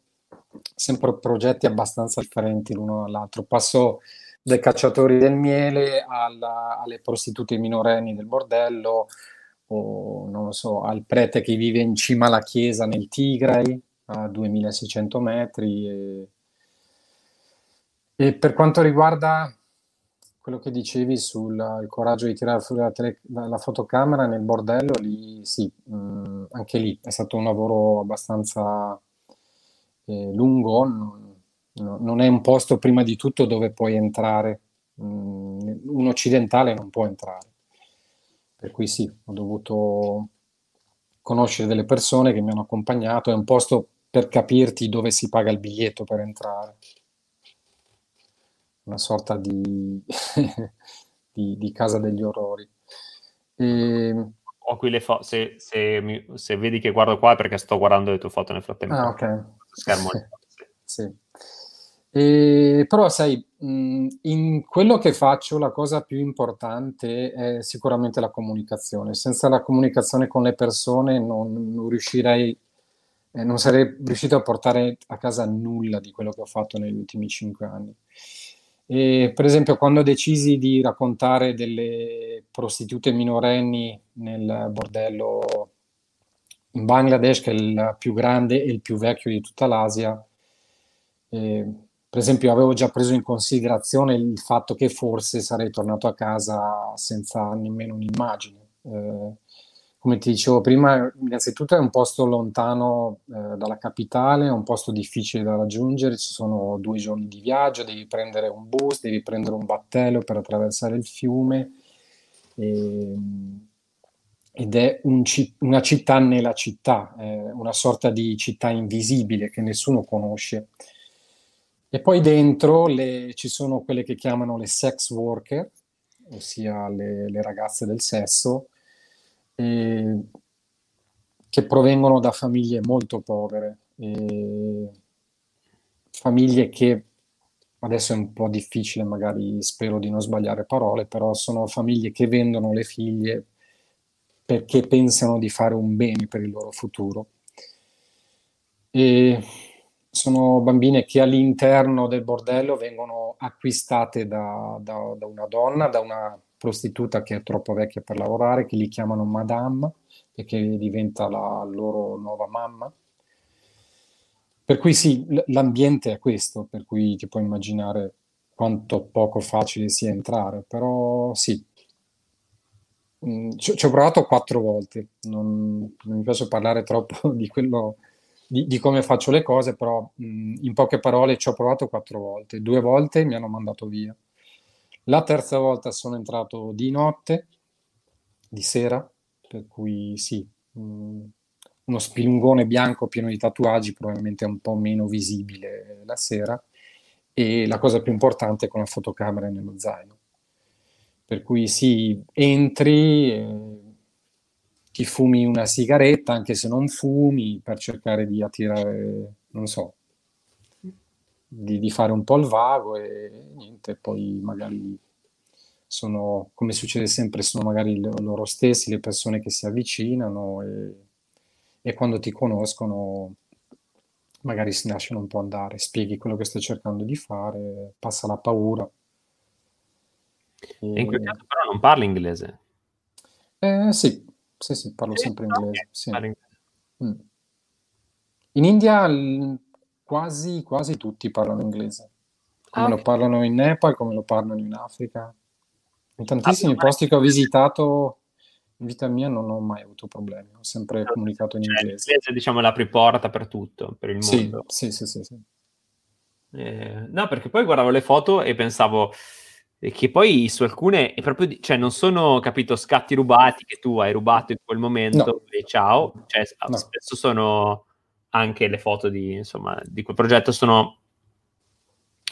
sempre progetti abbastanza differenti l'uno dall'altro. Passo dai cacciatori del miele alla, alle prostitute minorenni del bordello, o non lo so, al prete che vive in cima alla chiesa nel Tigray a 2600 metri. E, e per quanto riguarda quello che dicevi sul coraggio di tirare fuori la, tele, la fotocamera nel bordello, lì sì, mh, mm, anche lì è stato un lavoro abbastanza eh, lungo, non, non, è un posto prima di tutto dove puoi entrare, mh, mm, un occidentale non può entrare per cui sì, ho dovuto conoscere delle persone che mi hanno accompagnato, è un posto per capirti dove si paga il biglietto per entrare. Una sorta di, di, di casa degli orrori. E... Ho qui le foto, se, se, se, vedi che guardo qua è perché sto guardando le tue foto nel frattempo. Ah, ok. Schermo. sì. E, però sai, in quello che faccio la cosa più importante è sicuramente la comunicazione. Senza la comunicazione con le persone non, non riuscirei, eh, non sarei riuscito a portare a casa nulla di quello che ho fatto negli ultimi cinque anni. E, per esempio, quando decisi di raccontare delle prostitute minorenni nel bordello in Bangladesh, che è il più grande e il più vecchio di tutta l'Asia, eh, per esempio avevo già preso in considerazione il fatto che forse sarei tornato a casa senza nemmeno un'immagine. Eh, come ti dicevo prima, innanzitutto è un posto lontano eh, dalla capitale, è un posto difficile da raggiungere, ci sono due giorni di viaggio, devi prendere un bus, devi prendere un battello per attraversare il fiume e, ed è un, una città nella città, una sorta di città invisibile che nessuno conosce. E poi dentro le, ci sono quelle che chiamano le sex worker, ossia le, le ragazze del sesso, eh, che provengono da famiglie molto povere, eh, famiglie che adesso è un po' difficile, magari spero di non sbagliare parole, però sono famiglie che vendono le figlie perché pensano di fare un bene per il loro futuro. E sono bambine che all'interno del bordello vengono acquistate da, da, da, una donna, da una prostituta che è troppo vecchia per lavorare, che li chiamano madame che diventa la loro nuova mamma. Per cui sì, l'ambiente è questo, per cui ti puoi immaginare quanto poco facile sia entrare, però sì. Mm, ci, ho provato quattro volte, non, non mi piace parlare troppo di quello di, di, come faccio le cose, però mh, in poche parole ci ho provato quattro volte. Due volte mi hanno mandato via. La terza volta sono entrato di notte, di sera, per cui sì, mh, uno spilungone bianco pieno di tatuaggi probabilmente un po' meno visibile la sera e la cosa più importante è con la fotocamera nello zaino. Per cui sì, entri, eh, ti fumi una sigaretta, anche se non fumi, per cercare di attirare, non so, di, di fare un po' il vago e niente, poi magari sono, come succede sempre, sono magari loro stessi, le persone che si avvicinano e, e quando ti conoscono magari si lasciano un po' andare, spieghi quello che stai cercando di fare, passa la paura. E in quel caso però non parli inglese? Eh, sì, sì, sì, parlo sempre inglese. Sì. Mm. In India quasi, quasi tutti parlano inglese, come ah, okay. lo parlano in Nepal, come lo parlano in Africa. In tantissimi ah, posti che ho visitato in vita mia non ho mai avuto problemi, ho sempre no, comunicato in cioè, inglese. L'inglese diciamo è porta per tutto, per il mondo. Sì, sì, sì. sì, sì. Eh, no, perché poi guardavo le foto e pensavo che poi su alcune è proprio, cioè non sono, capito, scatti rubati che tu hai rubato in quel momento no. e ciao, cioè no. spesso sono anche le foto di, insomma, di quel progetto sono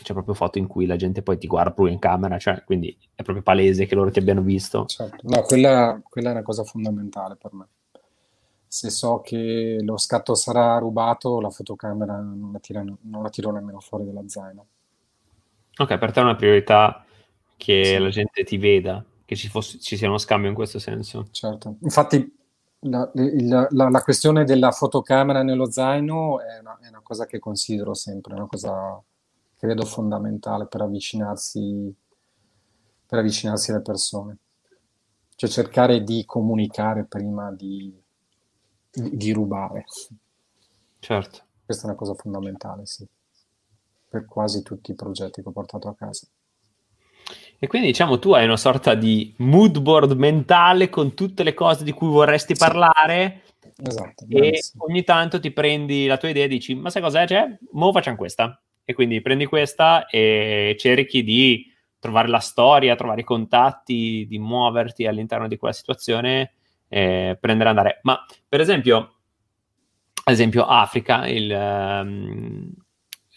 c'è proprio foto in cui la gente poi ti guarda proprio in camera, cioè, quindi è proprio palese che loro ti abbiano visto. Certo. No, quella, quella è una cosa fondamentale per me. Se so che lo scatto sarà rubato, la fotocamera non la tiro, non la tiro nemmeno fuori dalla zaino. Ok, per te è una priorità che sì. la gente ti veda, che ci, fosse, ci sia uno scambio in questo senso. Certo, infatti la, la, la, questione della fotocamera nello zaino è una, è una, cosa che considero sempre, una cosa credo fondamentale per avvicinarsi, per avvicinarsi alle persone. Cioè cercare di comunicare prima di, di, di rubare. Certo. Questa è una cosa fondamentale, sì, per quasi tutti i progetti che ho portato a casa. E quindi diciamo tu hai una sorta di mood board mentale con tutte le cose di cui vorresti sì. parlare. Esatto. E bellissimo. ogni tanto ti prendi la tua idea e dici: Ma sai cos'è? Cioè, mo facciamo questa. E quindi prendi questa e cerchi di trovare la storia, trovare i contatti, di muoverti all'interno di quella situazione e prendere e andare. Ma per esempio, ad esempio, Africa, il, um,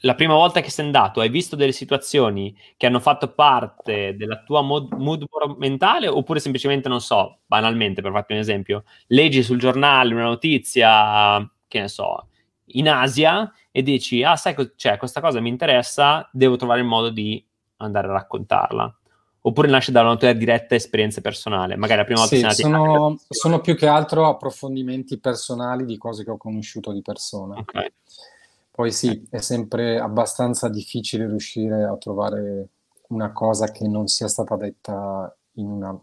la prima volta che sei andato, hai visto delle situazioni che hanno fatto parte della tua mood, mood mentale oppure semplicemente, non so, banalmente, per farti un esempio, leggi sul giornale una notizia, che ne so, in Asia e dici, ah, sai, co- cioè, questa cosa mi interessa, devo trovare il modo di andare a raccontarla. Oppure nasce da una tua diretta esperienza personale, magari la prima volta sì, sei sono, sono più che altro approfondimenti personali di cose che ho conosciuto di persona. Ok. Poi sì, è sempre abbastanza difficile riuscire a trovare una cosa che non sia stata detta in una,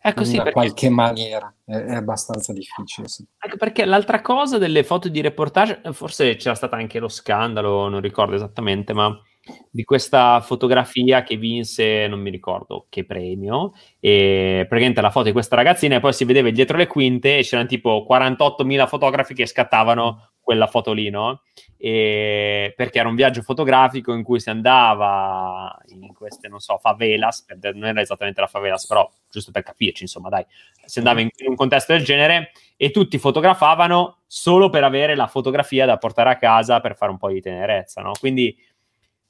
ecco in sì, una perché... qualche maniera. È, è abbastanza difficile. Sì. Ecco perché l'altra cosa delle foto di reportage, forse c'era stato anche lo scandalo, non ricordo esattamente, ma di questa fotografia che vinse, non mi ricordo che premio, e praticamente la foto di questa ragazzina e poi si vedeva dietro le quinte e c'erano tipo 48.000 fotografi che scattavano quella foto lì, no? E perché era un viaggio fotografico in cui si andava in queste, non so, favelas, non era esattamente la favelas, però giusto per capirci, insomma, dai, si andava in, in un contesto del genere e tutti fotografavano solo per avere la fotografia da portare a casa per fare un po' di tenerezza, no? Quindi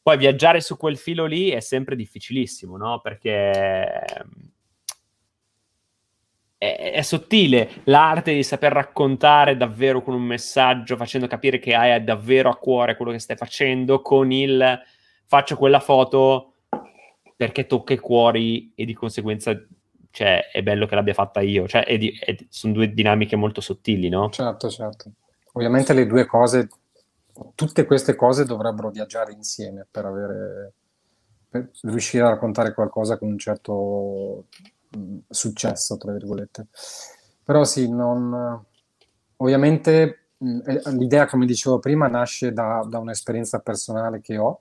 poi viaggiare su quel filo lì è sempre difficilissimo, no? Perché è, è, sottile l'arte di saper raccontare davvero con un messaggio, facendo capire che hai davvero a cuore quello che stai facendo, con il faccio quella foto perché tocca i cuori e di conseguenza cioè, è bello che l'abbia fatta io. Cioè, è di, è, sono due dinamiche molto sottili, no? Certo, certo. Ovviamente le due cose, tutte queste cose dovrebbero viaggiare insieme per avere per riuscire a raccontare qualcosa con un certo successo, tra virgolette. Però sì, non... ovviamente l'idea, come dicevo prima, nasce da, da un'esperienza personale che ho,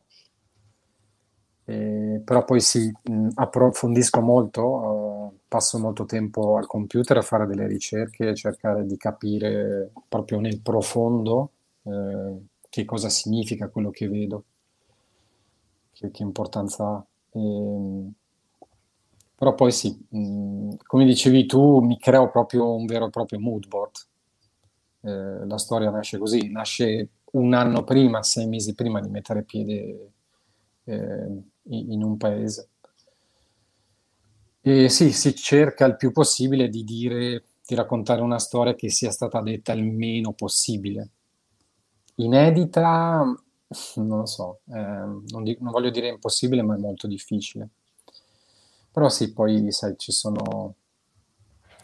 e, però poi sì, approfondisco molto, uh, passo molto tempo al computer a fare delle ricerche, cercare di capire proprio nel profondo eh, che cosa significa quello che vedo, che, che importanza ha. E, però poi sì, mh, mm, come dicevi tu, mi creo proprio un vero e proprio mood board. Eh, la storia nasce così, nasce un anno prima, sei mesi prima di mettere piede eh, in un paese. E sì, si cerca il più possibile di dire, di raccontare una storia che sia stata detta il meno possibile. Inedita, non lo so, eh, non, di- non voglio dire impossibile, ma è molto difficile. Però sì, poi sai, ci sono...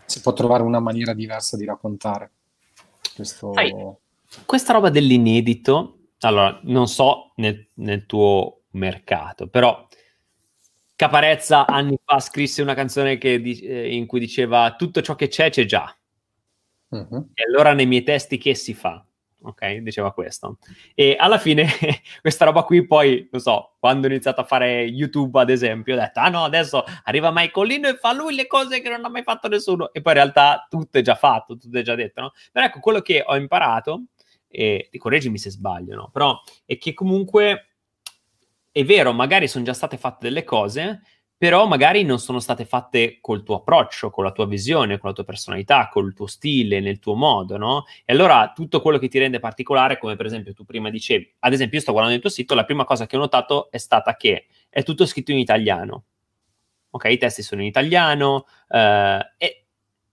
si può trovare una maniera diversa di raccontare. Questo... Sai, questa roba dell'inedito, allora, non so nel, nel tuo mercato, però Caparezza anni fa scrisse una canzone che, eh, in cui diceva tutto ciò che c'è c'è già. Uh-huh. E allora nei miei testi che si fa? Ok? Diceva questo. E alla fine questa roba qui poi, non so, quando ho iniziato a fare YouTube ad esempio, ho detto, ah no, adesso arriva Michaelino e fa lui le cose che non ha mai fatto nessuno. E poi in realtà tutto è già fatto, tutto è già detto, no? Però ecco, quello che ho imparato, e correggimi se sbaglio, no? Però è che comunque è vero, magari sono già state fatte delle cose, però magari non sono state fatte col tuo approccio, con la tua visione, con la tua personalità, col tuo stile, nel tuo modo, no? E allora tutto quello che ti rende particolare, come per esempio tu prima dicevi, ad esempio io sto guardando il tuo sito, la prima cosa che ho notato è stata che è tutto scritto in italiano. Ok, i testi sono in italiano, eh, e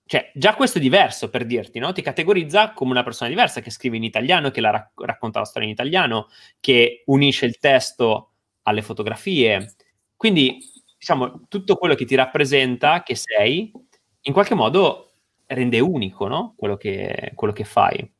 cioè, già questo è diverso per dirti, no? Ti categorizza come una persona diversa che scrive in italiano, che la rac- racconta la storia in italiano, che unisce il testo alle fotografie. Quindi diciamo, tutto quello che ti rappresenta, che sei, in qualche modo rende unico, no? Quello che, quello che fai.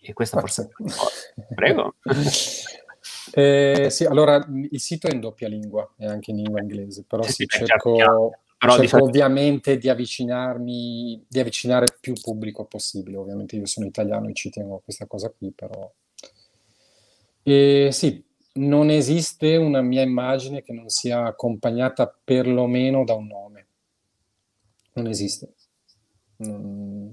E questa forse è Prego. eh, sì, allora il sito è in doppia lingua, è anche in lingua inglese, però sì, sì cerco, cerco di ovviamente di avvicinarmi, di avvicinare più pubblico possibile. Ovviamente io sono italiano e ci tengo a questa cosa qui, però... E sì, non esiste una mia immagine che non sia accompagnata perlomeno da un nome. Non esiste. Mm.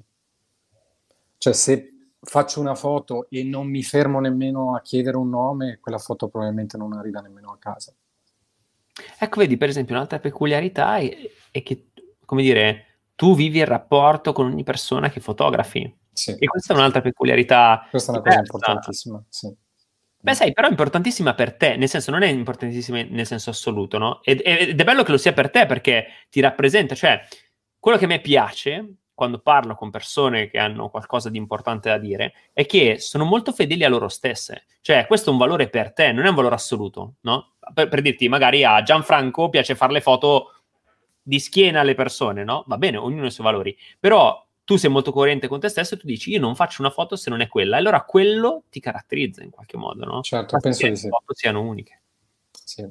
Cioè, se faccio una foto e non mi fermo nemmeno a chiedere un nome, quella foto probabilmente non arriva nemmeno a casa. Ecco, vedi, per esempio, un'altra peculiarità è, è che, come dire, tu vivi il rapporto con ogni persona che fotografi. Sì. E questa è un'altra peculiarità. Questa è una diversa. cosa importantissima, sì. Beh, sai, però è importantissima per te, nel senso non è importantissima nel senso assoluto, no? Ed, ed, è bello che lo sia per te perché ti rappresenta, cioè, quello che a me piace quando parlo con persone che hanno qualcosa di importante da dire è che sono molto fedeli a loro stesse. Cioè, questo è un valore per te, non è un valore assoluto, no? Per, per dirti, magari a Gianfranco piace fare le foto di schiena alle persone, no? Va bene, ognuno ha i suoi valori. Però tu sei molto coerente con te stesso e tu dici io non faccio una foto se non è quella, allora quello ti caratterizza in qualche modo, no? Certo, penso che le sì. foto siano uniche. Sì.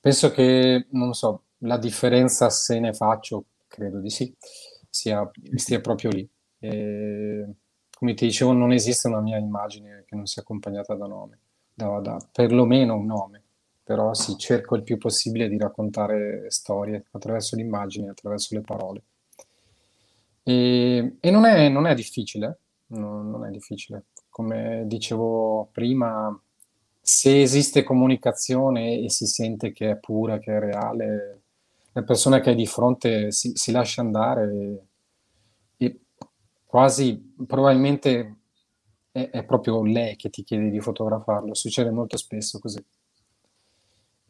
Penso che, non so, la differenza se ne faccio, credo di sì, sia, stia proprio lì. E, come ti dicevo, non esiste una mia immagine che non sia accompagnata da nome, da, da perlomeno un nome però sì, cerco il più possibile di raccontare storie attraverso l'immagine, attraverso le parole. E, e non, è, non, è, difficile, no, non è difficile. Come dicevo prima, se esiste comunicazione e si sente che è pura, che è reale, la persona che è di fronte si, si lascia andare e, e, quasi probabilmente è, è proprio lei che ti chiede di fotografarlo. Succede molto spesso così.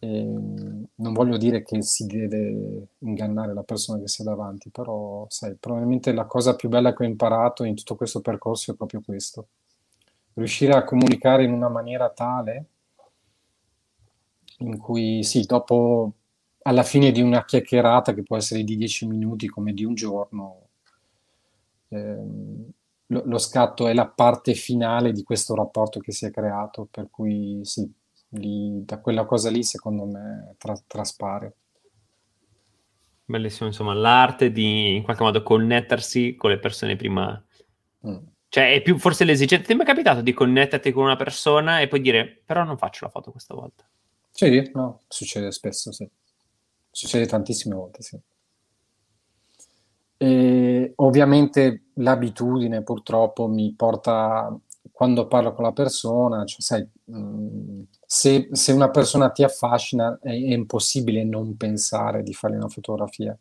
E non voglio dire che si deve ingannare la persona che si è davanti, però sai, probabilmente la cosa più bella che ho imparato in tutto questo percorso è proprio questo. Riuscire a comunicare in una maniera tale in cui sì, dopo alla fine di una chiacchierata che può essere di dieci minuti come di un giorno, ehm, lo, lo scatto è la parte finale di questo rapporto che si è creato, per cui sì, lì, da quella cosa lì secondo me tra, traspare. Bellissimo, insomma, l'arte di in qualche modo connettersi con le persone prima. Mm. Cioè, è più forse l'esigenza. Ti è mai capitato di connetterti con una persona e poi dire, però non faccio la foto questa volta? Sì, no, succede spesso, sì. Succede tantissime volte, sì. E ovviamente l'abitudine purtroppo mi porta, quando parlo con la persona, cioè, sai, se, se, una persona ti affascina è, è, impossibile non pensare di fare una fotografia.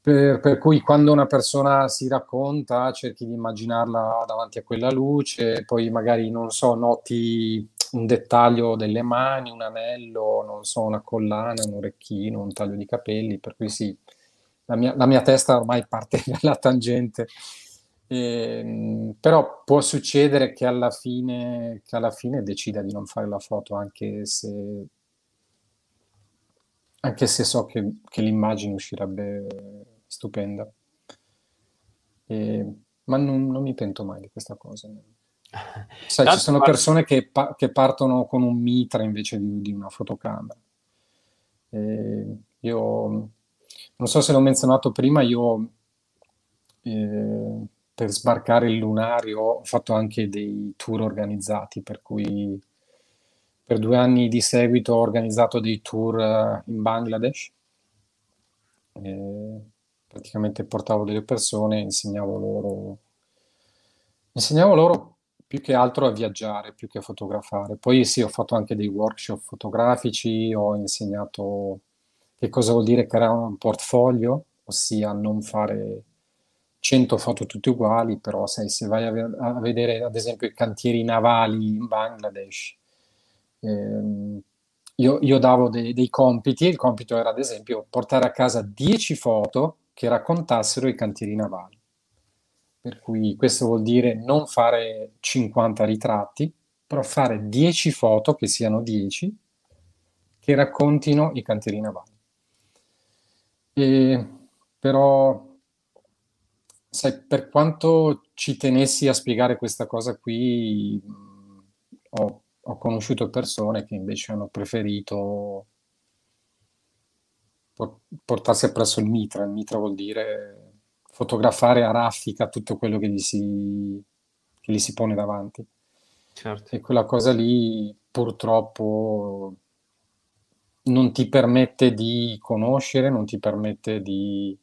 Per, per, cui quando una persona si racconta cerchi di immaginarla davanti a quella luce, poi magari, non so, noti un dettaglio delle mani, un anello, non so, una collana, un orecchino, un taglio di capelli, per cui sì, la mia, la mia testa ormai parte dalla tangente eh, però può succedere che alla, fine, che alla fine decida di non fare la foto, anche se, anche se so che, che l'immagine uscirebbe stupenda. Eh, ma non, non, mi pento mai di questa cosa. Sai, ci sono persone che, pa- che, partono con un mitra invece di, di una fotocamera. Eh, io non so se l'ho menzionato prima, io eh, per sbarcare il lunario ho fatto anche dei tour organizzati, per cui per due anni di seguito ho organizzato dei tour eh, in Bangladesh. E praticamente portavo delle persone e insegnavo loro, insegnavo loro più che altro a viaggiare, più che a fotografare. Poi sì, ho fatto anche dei workshop fotografici, ho insegnato che cosa vuol dire creare un portfolio, ossia non fare 100 foto tutte uguali, però sai, se vai a, a vedere ad esempio i cantieri navali in Bangladesh, ehm, io, io, davo dei, dei compiti, il compito era ad esempio portare a casa 10 foto che raccontassero i cantieri navali. Per cui questo vuol dire non fare 50 ritratti, però fare 10 foto, che siano 10, che raccontino i cantieri navali. E, però, sai, per quanto ci tenessi a spiegare questa cosa qui, ho, ho conosciuto persone che invece hanno preferito portarsi appresso il mitra. Il mitra vuol dire fotografare a raffica tutto quello che gli si, che gli si pone davanti. Certo. E quella cosa lì purtroppo non ti permette di conoscere, non ti permette di,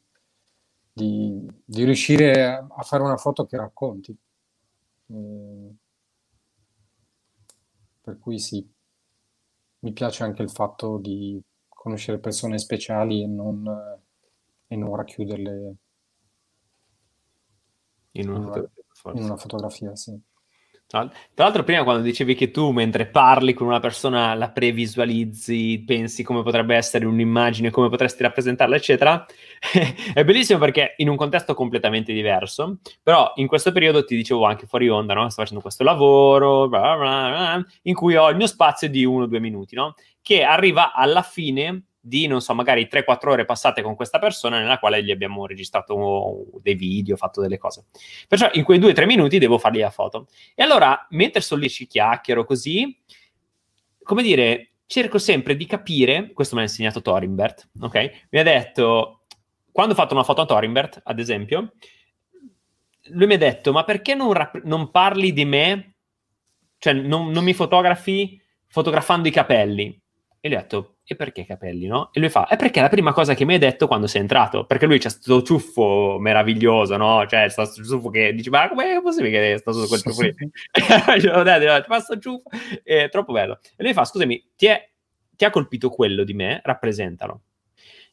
di, di riuscire a, a, fare una foto che racconti. Eh, per cui sì, mi piace anche il fatto di conoscere persone speciali e non, e non racchiuderle in una, in una fotografia, sì. Tra l'altro, prima quando dicevi che tu mentre parli con una persona la previsualizzi, pensi come potrebbe essere un'immagine, come potresti rappresentarla, eccetera, è bellissimo perché in un contesto completamente diverso, però in questo periodo ti dicevo anche fuori onda, no? sto facendo questo lavoro, bla bla bla, in cui ho il mio spazio di uno o due minuti, no? che arriva alla fine di, non so, magari 3-4 ore passate con questa persona nella quale gli abbiamo registrato dei video, fatto delle cose. Perciò in quei 2-3 minuti devo fargli la foto. E allora, mentre sto lì ci chiacchiero così, come dire, cerco sempre di capire, questo me l'ha insegnato Thorimbert, ok? Mi ha detto, quando ho fatto una foto a Thorimbert, ad esempio, lui mi ha detto, ma perché non, rap- non parli di me? Cioè, non, non mi fotografi fotografando i capelli? E gli ho detto, e perché capelli, no? E lui fa, è perché è la prima cosa che mi hai detto quando sei entrato, perché lui c'ha questo ciuffo meraviglioso, no? Cioè, questo ciuffo che dici, ma come è possibile che sta su quel ciuffo lì? Io ho detto, ma sto ciuffo, è troppo bello. E lui fa, scusami, ti, è, ti ha colpito quello di me? Rappresentalo.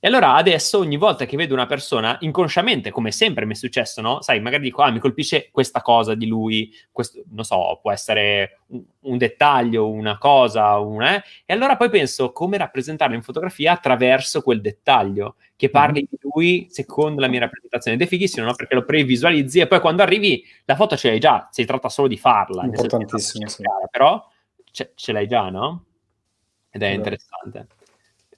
E allora adesso ogni volta che vedo una persona, inconsciamente, come sempre mi è successo, no? Sai, magari dico, ah, mi colpisce questa cosa di lui, questo, non so, può essere un, un dettaglio, una cosa, una... Eh? E allora poi penso come rappresentarlo in fotografia attraverso quel dettaglio, che parli mm-hmm. di lui secondo la mia rappresentazione. Ed è fighissimo, no? Perché lo previsualizzi e poi quando arrivi la foto ce l'hai già, si tratta solo di farla. Importantissimo, sì. Però ce, ce l'hai già, no? Ed è allora. interessante.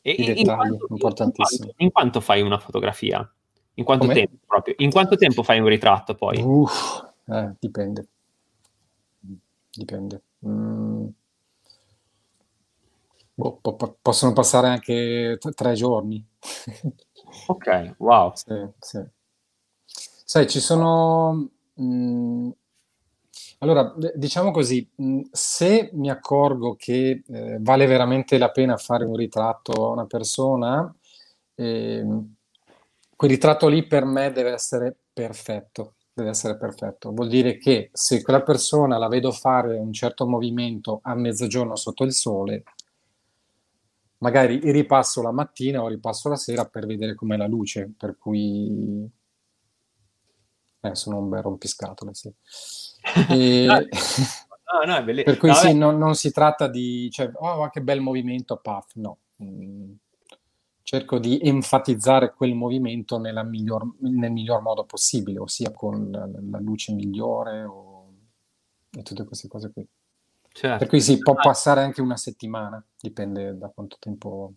E, I in quanto, importantissimi. In quanto, in quanto, fai una fotografia? In quanto tempo proprio? In quanto tempo fai un ritratto poi? Uff, eh, dipende. Dipende. Mm. Oh, po- possono passare anche t- tre giorni. ok, wow. Sì, sì. Sai, ci sono... Mm, allora, diciamo così, se mi accorgo che eh, vale veramente la pena fare un ritratto a una persona, eh, quel ritratto lì per me deve essere perfetto, deve essere perfetto. Vuol dire che se quella persona la vedo fare un certo movimento a mezzogiorno sotto il sole, magari ripasso la mattina o ripasso la sera per vedere com'è la luce, per cui eh, sono un bel rompiscatole, sì. E... no, no, per cui no, sì, non, non, si tratta di, cioè, oh, che bel movimento, paf, no. Mm, cerco di enfatizzare quel movimento miglior, nel miglior modo possibile, ossia con la, la luce migliore o, e tutte queste cose qui. Certo. Per cui sì, può passare anche una settimana, dipende da quanto tempo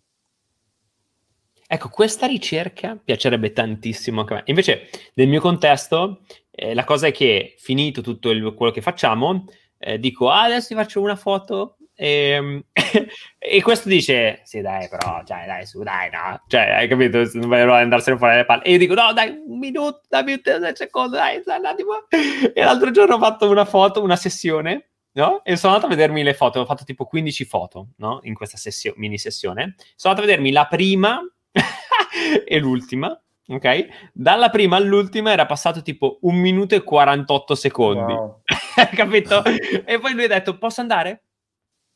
Ecco, questa ricerca piacerebbe tantissimo anche a me. Invece, nel mio contesto, eh, la cosa è che finito tutto il, quello che facciamo, eh, dico, ah, adesso ti faccio una foto. E, ehm, e, questo dice, sì dai, però, cioè, dai, su, dai, no. Cioè, hai capito? Non voglio andarsene fuori le palle. E io dico, no, dai, un minuto, dammi un secondo, dai, un attimo. E l'altro giorno ho fatto una foto, una sessione, No? E sono andato a vedermi le foto, ho fatto tipo 15 foto, no? In questa sessio- mini sessione. Sono andato a vedermi la prima e l'ultima, ok? Dalla prima all'ultima era passato tipo un minuto e 48 secondi. Wow. Capito? e poi lui ha detto, posso andare?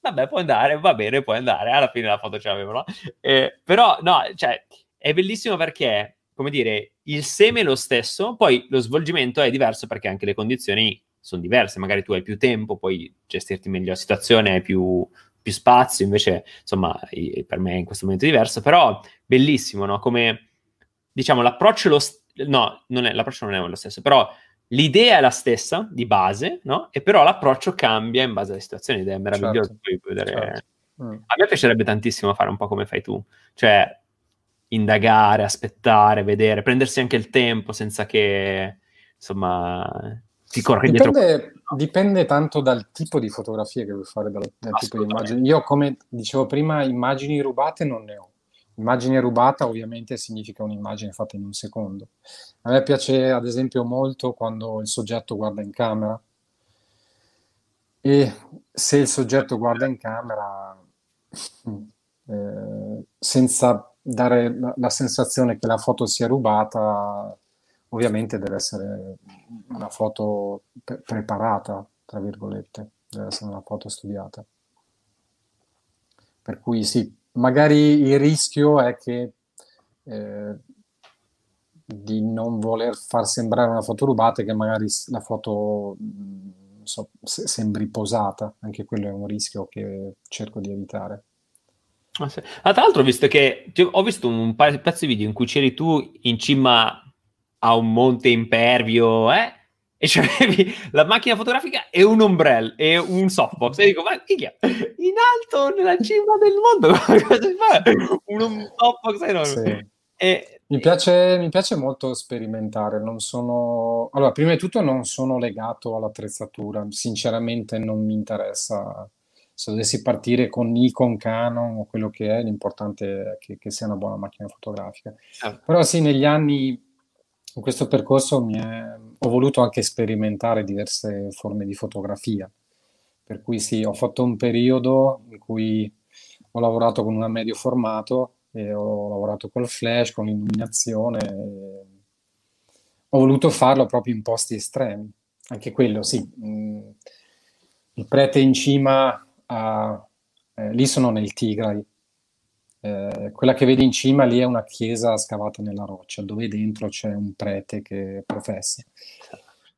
Vabbè, puoi andare, va bene, puoi andare. Alla fine la foto ce l'avevano. Eh, però, no, cioè, è bellissimo perché, come dire, il seme è lo stesso, poi lo svolgimento è diverso perché anche le condizioni sono diverse. Magari tu hai più tempo, puoi gestirti meglio la situazione, hai più, più spazio, invece, insomma, per me in questo momento è diverso. Però, bellissimo, no? Come diciamo, l'approccio, lo st- no, non è, l'approccio non è lo stesso, però l'idea è la stessa di base, no? E però l'approccio cambia in base alle situazioni ed è meraviglioso. Certo. Vedere... Certo. Mm. A me piacerebbe tantissimo fare un po' come fai tu, cioè indagare, aspettare, vedere, prendersi anche il tempo senza che, insomma, ti corri dipende, dietro. Dipende tanto dal tipo di fotografie che vuoi fare, dal, dal tipo di immagini. Io, come dicevo prima, immagini rubate non ne ho. Immagine rubata ovviamente significa un'immagine fatta in un secondo. A me piace ad esempio molto quando il soggetto guarda in camera e se il soggetto guarda in camera eh, senza dare la, sensazione che la foto sia rubata, ovviamente deve essere una foto pre- preparata, tra virgolette, deve essere una foto studiata. Per cui sì, magari il rischio è che eh, di non voler far sembrare una foto rubata e che magari la foto non so, sembri posata, anche quello è un rischio che cerco di evitare. Ah, sì. ah, tra l'altro ho visto che ho visto un pezzo di video in cui c'eri tu in cima a un monte impervio, eh? E c'avevi la macchina fotografica e un ombrello e un softbox. E dico ma minchia in alto nella cima del mondo cosa si fa? Un softbox enorme. Sì. e, mi, piace, mi piace molto sperimentare non sono allora prima di tutto non sono legato all'attrezzatura sinceramente non mi interessa. Se dovessi partire con Nikon, Canon o quello che è l'importante è che, che sia una buona macchina fotografica. Ah. però sì negli anni in questo percorso è, ho voluto anche sperimentare diverse forme di fotografia, per cui sì, ho fatto un periodo in cui ho lavorato con una medio formato e ho lavorato col flash, con l'illuminazione. Ho voluto farlo proprio in posti estremi. Anche quello, sì. Mm, il prete in cima, a, eh, lì sono nel Tigray, eh, quella che vedi in cima lì è una chiesa scavata nella roccia, dove dentro c'è un prete che professa.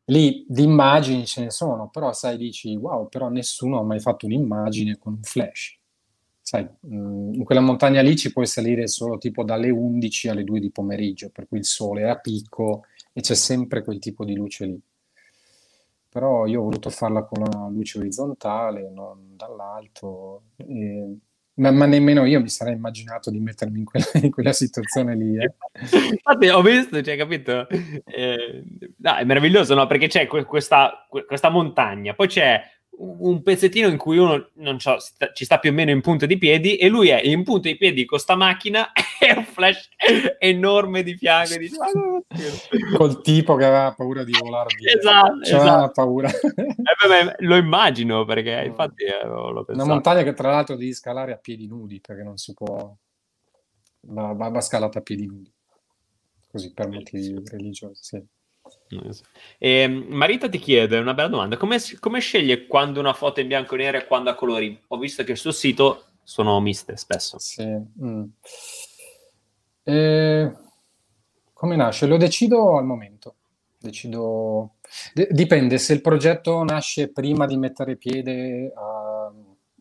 Lì di immagini ce ne sono, però sai, dici, wow, però nessuno ha mai fatto un'immagine con un flash. Sai, mm, in quella montagna lì ci puoi salire solo tipo dalle 11 alle 2 di pomeriggio, per cui il sole è a picco e c'è sempre quel tipo di luce lì. Però io ho voluto farla con la luce orizzontale, non dall'alto. E ma, ma, nemmeno io mi sarei immaginato di mettermi in quella, in quella situazione lì. Eh. Infatti, ho visto, cioè, capito? Eh, no, è meraviglioso, no? Perché c'è questa, questa montagna, poi c'è un pezzettino in cui uno sta, ci sta più o meno in punta di piedi e lui è in punta di piedi con sta macchina e un flash enorme di fianco dice, col tipo che aveva paura di volare via. Esatto, esatto. paura. Eh, beh, lo immagino perché infatti eh, una montagna che tra l'altro devi scalare a piedi nudi perché non si può va, va scalata a piedi nudi. Così per motivi religiosi sì. E, ehm, Marita ti chiede una bella domanda: come, come, sceglie quando una foto è in bianco e nero e quando ha colori? Ho visto che sul sito sono miste spesso. Sì. Mm. E, come nasce? Lo decido al momento. Decido... D- dipende se il progetto nasce prima di mettere piede a...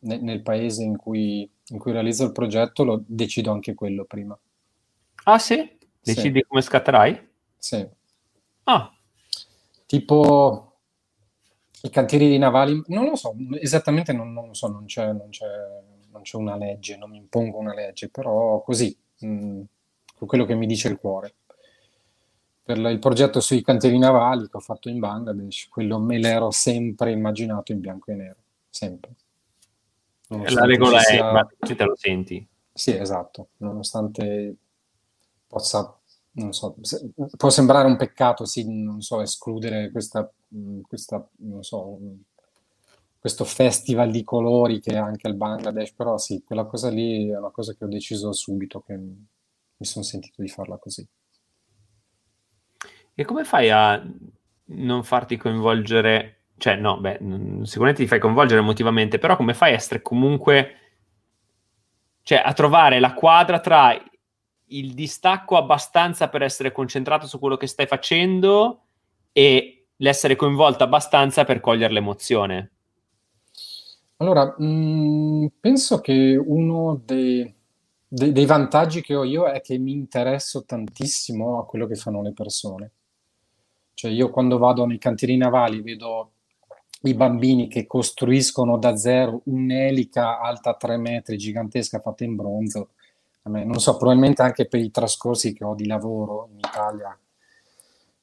nel, nel paese in cui, in cui realizzo il progetto, lo decido anche quello prima. Ah, sì? Decidi sì. come scatterai? Sì. Ah. Tipo i cantieri navali, non lo so, esattamente non, non lo so, non c'è, non, c'è, non c'è, una legge, non mi impongo una legge, però così, mh, mm, quello che mi dice il cuore. Per il progetto sui cantieri navali che ho fatto in Bangladesh, quello me l'ero sempre immaginato in bianco e nero, sempre. La regola è, sia... ma tu te lo senti? Sì, esatto, nonostante possa non so, può sembrare un peccato, sì, non so, escludere questa, questa non so, questo festival di colori che è anche il Bangladesh, però sì, quella cosa lì è una cosa che ho deciso subito, che mi sono sentito di farla così. E come fai a non farti coinvolgere? Cioè, no, beh, sicuramente ti fai coinvolgere emotivamente, però come fai a essere comunque... Cioè, a trovare la quadra tra il distacco abbastanza per essere concentrato su quello che stai facendo e l'essere coinvolto abbastanza per cogliere l'emozione? Allora, mh, mm, penso che uno dei, dei, dei vantaggi che ho io è che mi interesso tantissimo a quello che fanno le persone. Cioè io quando vado nei cantieri navali vedo i bambini che costruiscono da zero un'elica alta 3 metri, gigantesca, fatta in bronzo. Non so, probabilmente anche per i trascorsi che ho di lavoro in Italia,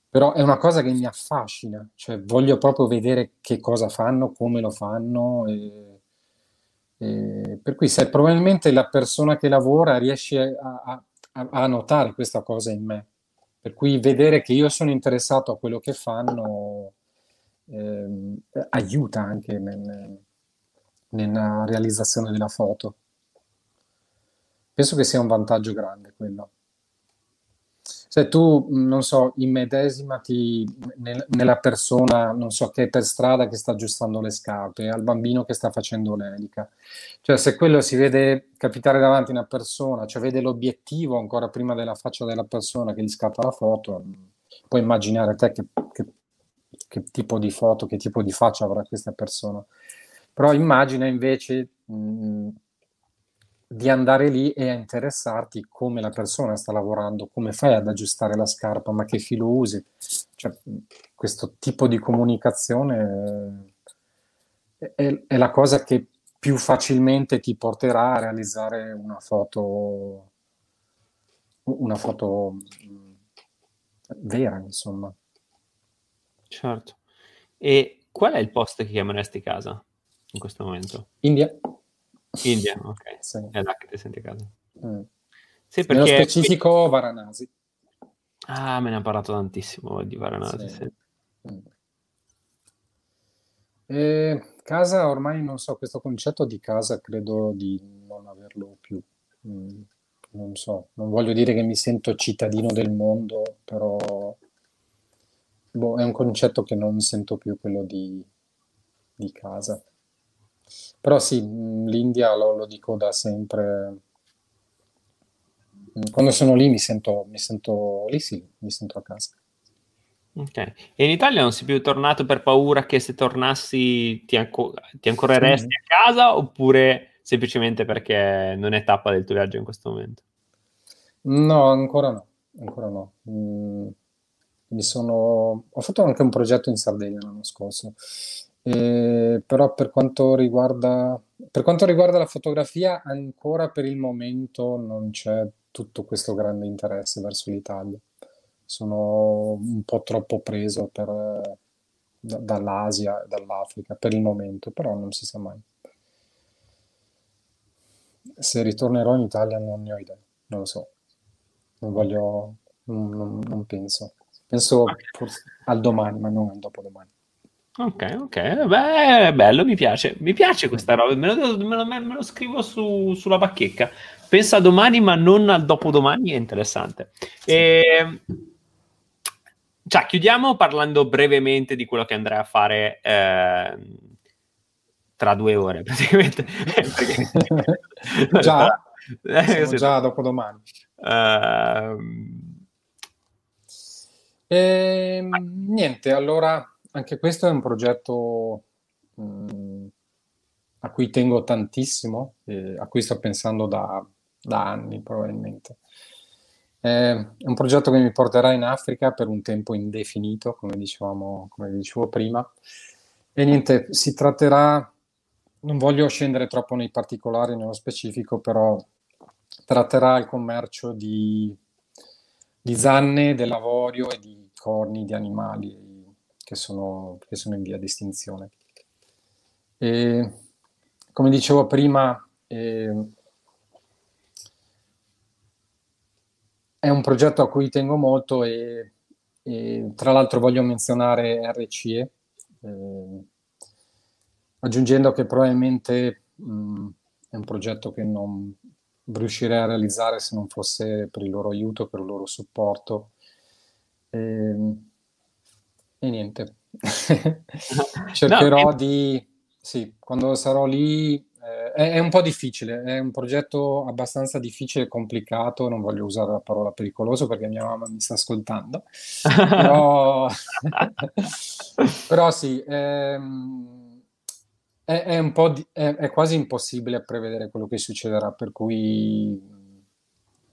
però è una cosa che mi affascina, cioè voglio proprio vedere che cosa fanno, come lo fanno. E, e per cui se probabilmente la persona che lavora riesce a, a, a notare questa cosa in me. Per cui vedere che io sono interessato a quello che fanno eh, aiuta anche nel, nella realizzazione della foto. Penso che sia un vantaggio grande quello. Se tu, non so, immedesimati nel, nella persona, non so, che è per strada che sta aggiustando le scarpe, al bambino che sta facendo l'elica. Cioè, se quello si vede capitare davanti a una persona, cioè vede l'obiettivo ancora prima della faccia della persona che gli scatta la foto, puoi immaginare te che, che, che tipo di foto, che tipo di faccia avrà questa persona. Però immagina invece... Mh, di andare lì e a interessarti come la persona sta lavorando, come fai ad aggiustare la scarpa, ma che filo usi. Cioè, questo tipo di comunicazione è, è, la cosa che più facilmente ti porterà a realizzare una foto, una foto vera, insomma. Certo. E qual è il post che chiameresti casa in questo momento? India. India, ok. Sì. È là che ti senti a casa. Mm. Sì, perché... Nello specifico Varanasi. Ah, me ne ha parlato tantissimo di Varanasi. Sì. Sì. Mm. E casa, ormai non so, questo concetto di casa credo di non averlo più. Mm. Non so, non voglio dire che mi sento cittadino del mondo, però boh, è un concetto che non sento più quello di, di casa. Però sì, l'India lo, lo dico da sempre. Quando sono lì mi sento, mi sento lì sì, mi sento a casa. Ok. E in Italia non sei più tornato per paura che se tornassi ti, anco- ti ancoreresti sì. a casa oppure semplicemente perché non è tappa del tuo viaggio in questo momento? No, ancora no, ancora no. Mm, mi sono... Ho fatto anche un progetto in Sardegna l'anno scorso eh, però per quanto riguarda, per quanto riguarda la fotografia, ancora per il momento non c'è tutto questo grande interesse verso l'Italia. Sono un po' troppo preso per, da, dall'Asia e dall'Africa per il momento, però non si sa mai. Se ritornerò in Italia non ne ho idea, non lo so. Non voglio, non, non, non penso. Penso al domani, ma non al dopodomani. Ok, ok, beh, bello, mi piace, mi piace questa roba, me lo, me lo, me lo scrivo su, sulla bacheca. Pensa a domani, ma non al dopodomani, è interessante. E, ehm, cioè, chiudiamo parlando brevemente di quello che andrai a fare eh, tra due ore, praticamente. già, eh, sì, già dopodomani. Uh, e, niente, allora anche questo è un progetto mh, mm, a cui tengo tantissimo, e a cui sto pensando da, da anni probabilmente. È un progetto che mi porterà in Africa per un tempo indefinito, come dicevamo, come dicevo prima. E niente, si tratterà, non voglio scendere troppo nei particolari, nello specifico, però tratterà il commercio di, di zanne, dell'avorio e di corni di animali che sono, che sono in via di estinzione. E, come dicevo prima, eh, è un progetto a cui tengo molto e, e tra l'altro voglio menzionare RCE, eh, aggiungendo che probabilmente mh, è un progetto che non riuscirei a realizzare se non fosse per il loro aiuto, per il loro supporto E, ehm, e niente. Cercherò no, di... Sì, quando sarò lì eh, è, è, un po' difficile, è un progetto abbastanza difficile e complicato, non voglio usare la parola pericoloso perché mia mamma mi sta ascoltando, però, però sì, ehm, è, è, un po' di, è, quasi impossibile prevedere quello che succederà, per cui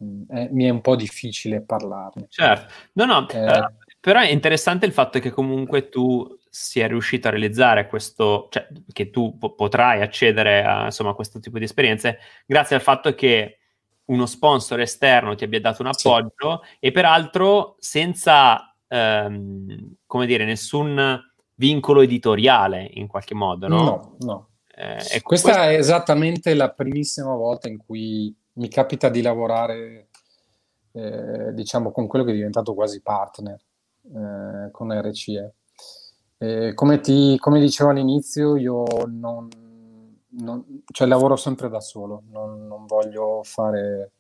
mm, mi è un po' difficile parlarne. Certo, no, no, eh, uh, però è interessante il fatto che comunque tu sia riuscito a realizzare questo, cioè che tu po- potrai accedere a insomma, questo tipo di esperienze grazie al fatto che uno sponsor esterno ti abbia dato un appoggio sì. e peraltro senza, ehm, come dire, nessun vincolo editoriale in qualche modo, no? No, no. Eh, Questa questo... è esattamente la primissima volta in cui mi capita di lavorare, eh, diciamo, con quello che è diventato quasi partner, eh, con RCE. Eh, come, ti, come, dicevo all'inizio, io non, non, cioè lavoro sempre da solo, non, non voglio fare,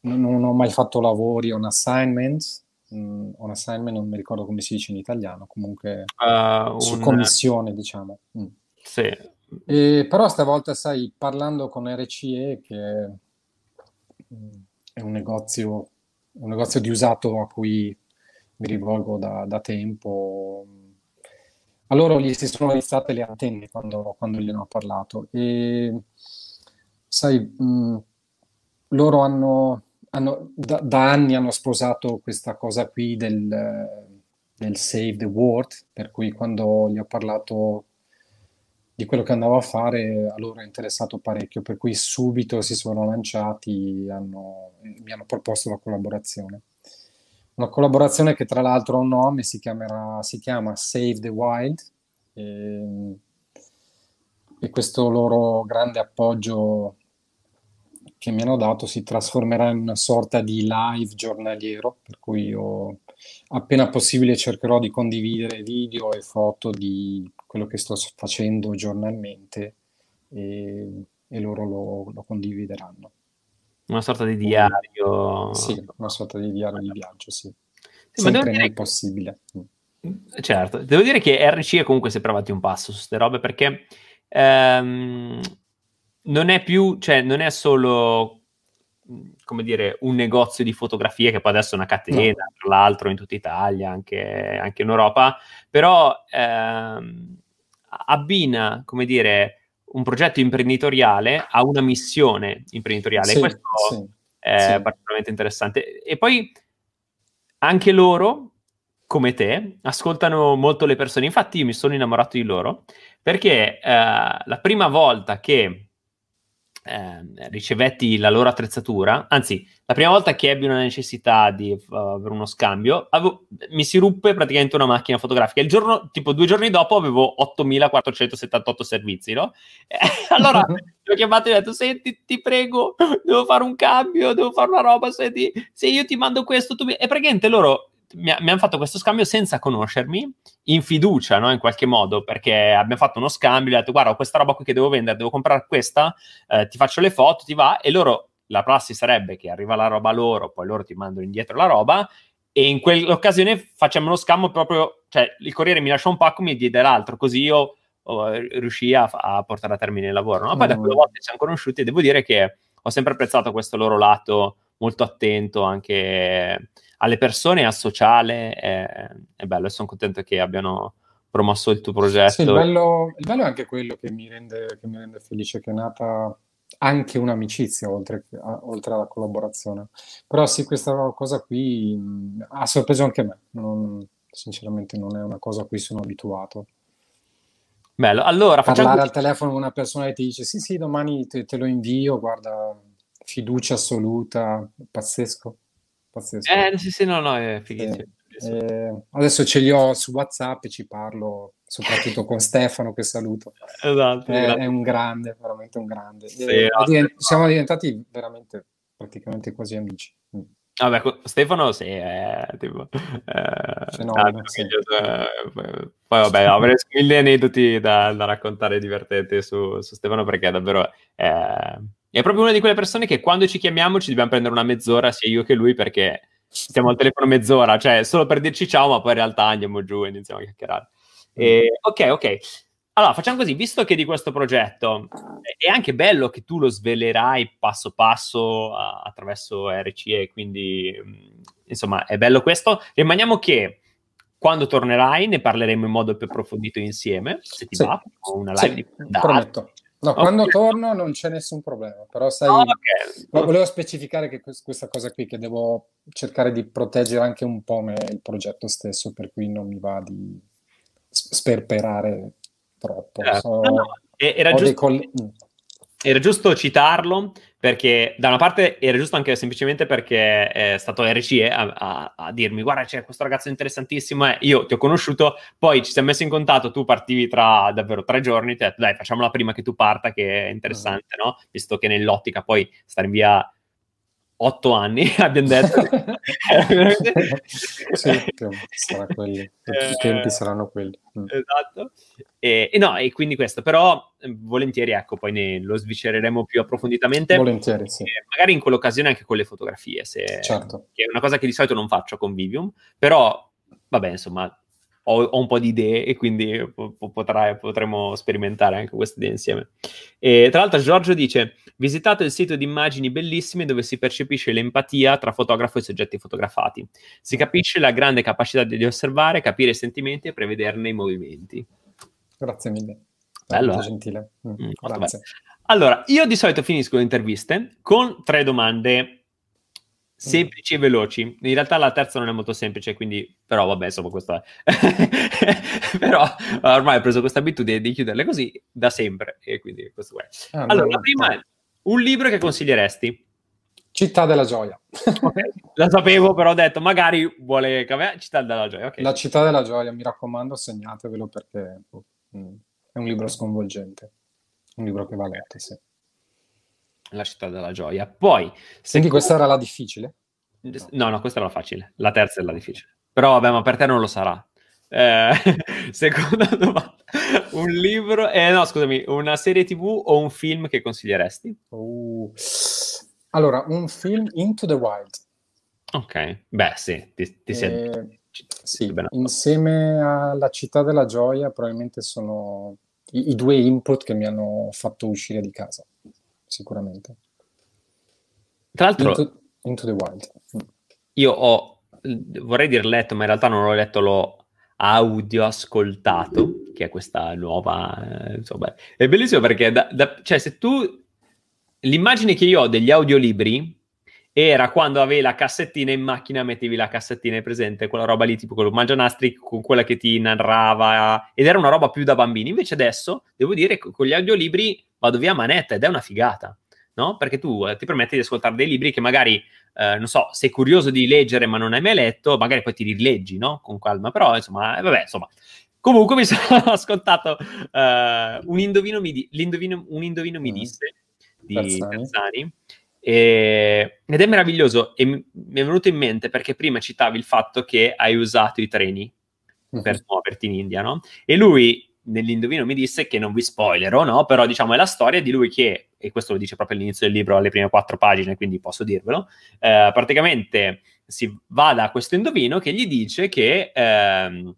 non, ho mai fatto lavori on assignment, mm, on assignment non mi ricordo come si dice in italiano, comunque uh, su un... commissione diciamo. Mm. Sì. E, però stavolta, sai, parlando con RCE, che mm, è un negozio, un negozio di usato a cui mi rivolgo da, da tempo, a loro gli si sono alzate le antenne quando, quando gliene ho parlato e sai, mh, loro hanno, hanno da, da, anni hanno sposato questa cosa qui del, del Save the World, per cui quando gli ho parlato di quello che andavo a fare, a loro è interessato parecchio, per cui subito si sono lanciati, hanno, mi hanno proposto la collaborazione. Una collaborazione che tra l'altro ha un nome, si, chiamerà, si chiama Save the Wild e, e questo loro grande appoggio che mi hanno dato si trasformerà in una sorta di live giornaliero, per cui io appena possibile cercherò di condividere video e foto di quello che sto facendo giornalmente e, e loro lo, lo condivideranno. Una sorta di diario. Sì, una sorta di diario di viaggio, sì. sì Sempre nel possibile. Mm, certo, devo dire che RC è comunque sempre avanti un passo su queste robe perché ehm, non è più, cioè non è solo come dire, un negozio di fotografie che poi adesso è una catena, no. tra l'altro in tutta Italia, anche, anche in Europa, però ehm, abbina, come dire, un progetto imprenditoriale a una missione imprenditoriale. Sì, questo sì, è sì. particolarmente interessante. E poi anche loro, come te, ascoltano molto le persone. Infatti, io mi sono innamorato di loro perché eh, la prima volta che eh, ricevetti la loro attrezzatura, anzi, la prima volta che ebbi una necessità di uh, avere uno scambio, avevo, mi si ruppe praticamente una macchina fotografica. Il giorno, tipo due giorni dopo, avevo 8478 servizi, no? E, allora ti ho chiamato e ho detto: Senti, ti prego, devo fare un cambio, devo fare una roba. Senti, se io ti mando questo, tu mi... E praticamente loro mi, mi hanno fatto questo scambio senza conoscermi, in fiducia, no? in qualche modo, perché abbiamo fatto uno scambio, gli ho detto guarda ho questa roba qui che devo vendere, devo comprare questa, eh, ti faccio le foto, ti va, e loro, la prassi sarebbe che arriva la roba loro, poi loro ti mandano indietro la roba, e in quell'occasione facciamo uno scambio proprio, cioè il corriere mi lascia un pacco, mi diede l'altro, così io oh, riuscii a, a, portare a termine il lavoro. No? Poi da quella volta ci siamo conosciuti e devo dire che ho sempre apprezzato questo loro lato molto attento anche alle persone, al sociale, è, è bello e sono contento che abbiano promosso il tuo progetto. Sì, il, bello, il bello è anche quello che mi, rende, che mi rende felice, che è nata anche un'amicizia oltre, a, oltre, alla collaborazione. Però sì, questa cosa qui mh, ha sorpreso anche me, non, sinceramente non è una cosa a cui sono abituato. Bello, allora facciamo... Parlare al telefono con una persona che ti dice sì sì domani te, te lo invio, guarda, fiducia assoluta, pazzesco. Pazzesco. Eh, sì, sì, no, no, è fighissimo. Eh, eh, adesso ce li ho su WhatsApp e ci parlo, soprattutto con Stefano, che saluto. Esatto. È, è un grande, veramente un grande. Sì, eh, divent- siamo diventati veramente praticamente quasi amici. Mm. Vabbè, Stefano sì, è tipo... Eh, Fenomeno, sì. Io, poi vabbè, avrei mille aneddoti da, da raccontare divertenti su, su, Stefano perché davvero... Eh, è proprio una di quelle persone che quando ci chiamiamo ci dobbiamo prendere una mezz'ora, sia io che lui, perché stiamo al telefono mezz'ora, cioè solo per dirci ciao, ma poi in realtà andiamo giù e iniziamo a chiacchierare. E, ok, ok. Allora, facciamo così, visto che di questo progetto è anche bello che tu lo svelerai passo passo a, attraverso RCE, quindi insomma è bello questo. Rimaniamo che quando tornerai ne parleremo in modo più approfondito insieme, se ti sì. va, una live sì, di prometto. No, okay. quando torno non c'è nessun problema, però sai, oh, okay. volevo specificare che questa cosa qui, che devo cercare di proteggere anche un po' me, il progetto stesso, per cui non mi va di sperperare troppo. Certo. So, no, no. Era, giusto, coll- era, giusto, citarlo perché da una parte era giusto anche semplicemente perché è stato RCE a, a, a dirmi guarda c'è questo ragazzo interessantissimo e io ti ho conosciuto, poi ci siamo messi in contatto, tu partivi tra davvero tre giorni, ti ho detto dai facciamola prima che tu parta che è interessante, uh-huh. no? Visto che nell'ottica poi stare via otto anni, abbiamo detto. sì, sarà quelli. I eh, tempi saranno quelli. Mm. Esatto. E, e, no, e quindi questo, però eh, volentieri, ecco, poi ne, lo sviscereremo più approfonditamente. Volentieri, sì. E magari in quell'occasione anche con le fotografie, se, certo. che è una cosa che di solito non faccio con Vivium, però, vabbè, insomma, ho, ho, un po' di idee e quindi potrai, potremo sperimentare anche queste idee insieme. E, tra l'altro Giorgio dice, visitato il sito di immagini bellissime dove si percepisce l'empatia tra fotografo e soggetti fotografati. Si capisce la grande capacità di osservare, capire i sentimenti e prevederne i movimenti. Grazie mille. Bello, molto eh? gentile. Mm, mm, grazie. Allora, io di solito finisco le interviste con tre domande semplici e veloci. In realtà la terza non è molto semplice, quindi però vabbè, insomma, questo è. però ormai ho preso questa abitudine di chiuderle così da sempre e quindi questo è. Ah, allora, no, la prima no. è un libro che consiglieresti? Città della gioia. okay. La sapevo, però ho detto magari vuole cambiare Città della gioia. Okay. La città della gioia, mi raccomando, segnatevelo perché mm, è un libro sconvolgente. Un libro che va letto, sì. La città della gioia. Poi... Quindi secondo... questa era la difficile? No. no, questa era la facile. La terza è la difficile. Però vabbè, ma per te non lo sarà. Eh, seconda domanda. Un libro... Eh, no, scusami, una serie tv o un film che consiglieresti? Uh. Allora, un film Into the Wild. Ok, beh sì, ti, ti eh, sì, insieme alla Città della Gioia probabilmente sono i, i due input che mi hanno fatto uscire di casa sicuramente. Tra l'altro, Into, Into the Wild. Io ho, vorrei dire letto, ma in realtà non l'ho letto, l'ho audio ascoltato, che è questa nuova... Eh, insomma, è bellissimo perché, da, da, cioè, se tu... L'immagine che io ho degli audiolibri era quando avevi la cassettina in macchina, mettevi la cassettina, è presente? Quella roba lì, tipo quello mangianastri, con quella che ti narrava, ed era una roba più da bambini. Invece adesso, devo dire, con gli audiolibri vado via a manetta ed è una figata, no? Perché tu eh, ti permetti di ascoltare dei libri che magari, eh, non so, sei curioso di leggere ma non hai mai letto, magari poi ti rileggi, no? Con calma, però insomma, eh, vabbè, insomma. Comunque mi sono ascoltato uh, un indovino mi, di- un indovino mi mm. disse di Tarzani. E, ed è meraviglioso e mi, è venuto in mente perché prima citavi il fatto che hai usato i treni per muoverti in India, no? E lui nell'indovino mi disse che non vi spoilerò, no? Però diciamo è la storia di lui che, e questo lo dice proprio all'inizio del libro, alle prime quattro pagine, quindi posso dirvelo, eh, praticamente si va da questo indovino che gli dice che ehm,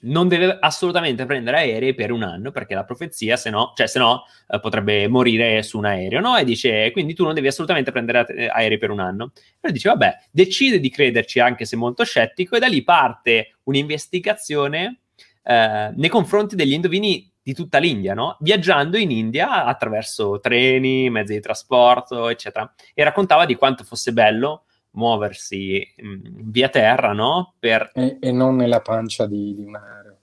non deve assolutamente prendere aerei per un anno perché la profezia, se no, cioè se no eh, potrebbe morire su un aereo, no? E dice, quindi tu non devi assolutamente prendere aerei per un anno. E lui dice, vabbè, decide di crederci anche se molto scettico e da lì parte un'investigazione eh, nei confronti degli indovini di tutta l'India, no? viaggiando in India attraverso treni, mezzi di trasporto, eccetera. E raccontava di quanto fosse bello muoversi mh, mm, via terra, no? Per... E, e, non nella pancia di, di un aereo.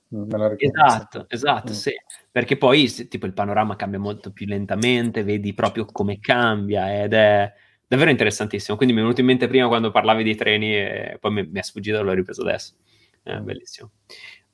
Esatto, esatto, mm. sì. Perché poi se, tipo il panorama cambia molto più lentamente, vedi proprio come cambia ed è davvero interessantissimo. Quindi mi è venuto in mente prima quando parlavi dei treni e poi mi, mi è sfuggito e l'ho ripreso adesso. È bellissimo.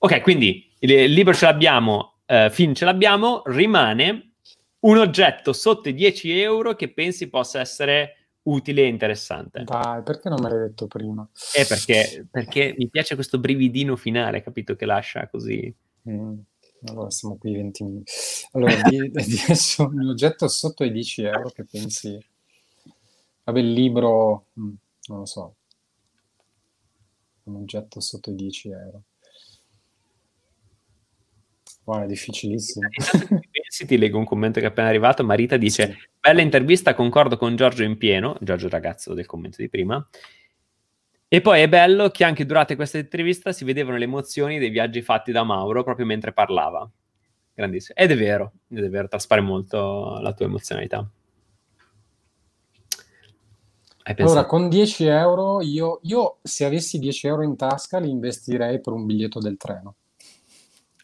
Ok, quindi il libro ce l'abbiamo, eh, film ce l'abbiamo, rimane un oggetto sotto i 10 euro che pensi possa essere utile e interessante. Dai, perché non me l'hai detto prima? Eh, perché, perché mi piace questo brividino finale, capito, che lascia così. Mm. Allora siamo qui 20 minuti. Allora, di, di adesso un oggetto sotto i 10 euro che pensi... Vabbè, il libro, mm, non lo so, un oggetto sotto i 10 euro. Wow, è difficilissimo. Pensi, ti leggo un commento che è appena arrivato. Marita dice: sì. Bella intervista, concordo con Giorgio in pieno. Giorgio, ragazzo del commento di prima. E poi è bello che anche durante questa intervista si vedevano le emozioni dei viaggi fatti da Mauro proprio mentre parlava. Grandissimo. Ed è vero, ed è vero, traspare molto la tua emozionalità. Allora, con 10 euro, io, io se avessi 10 euro in tasca li investirei per un biglietto del treno.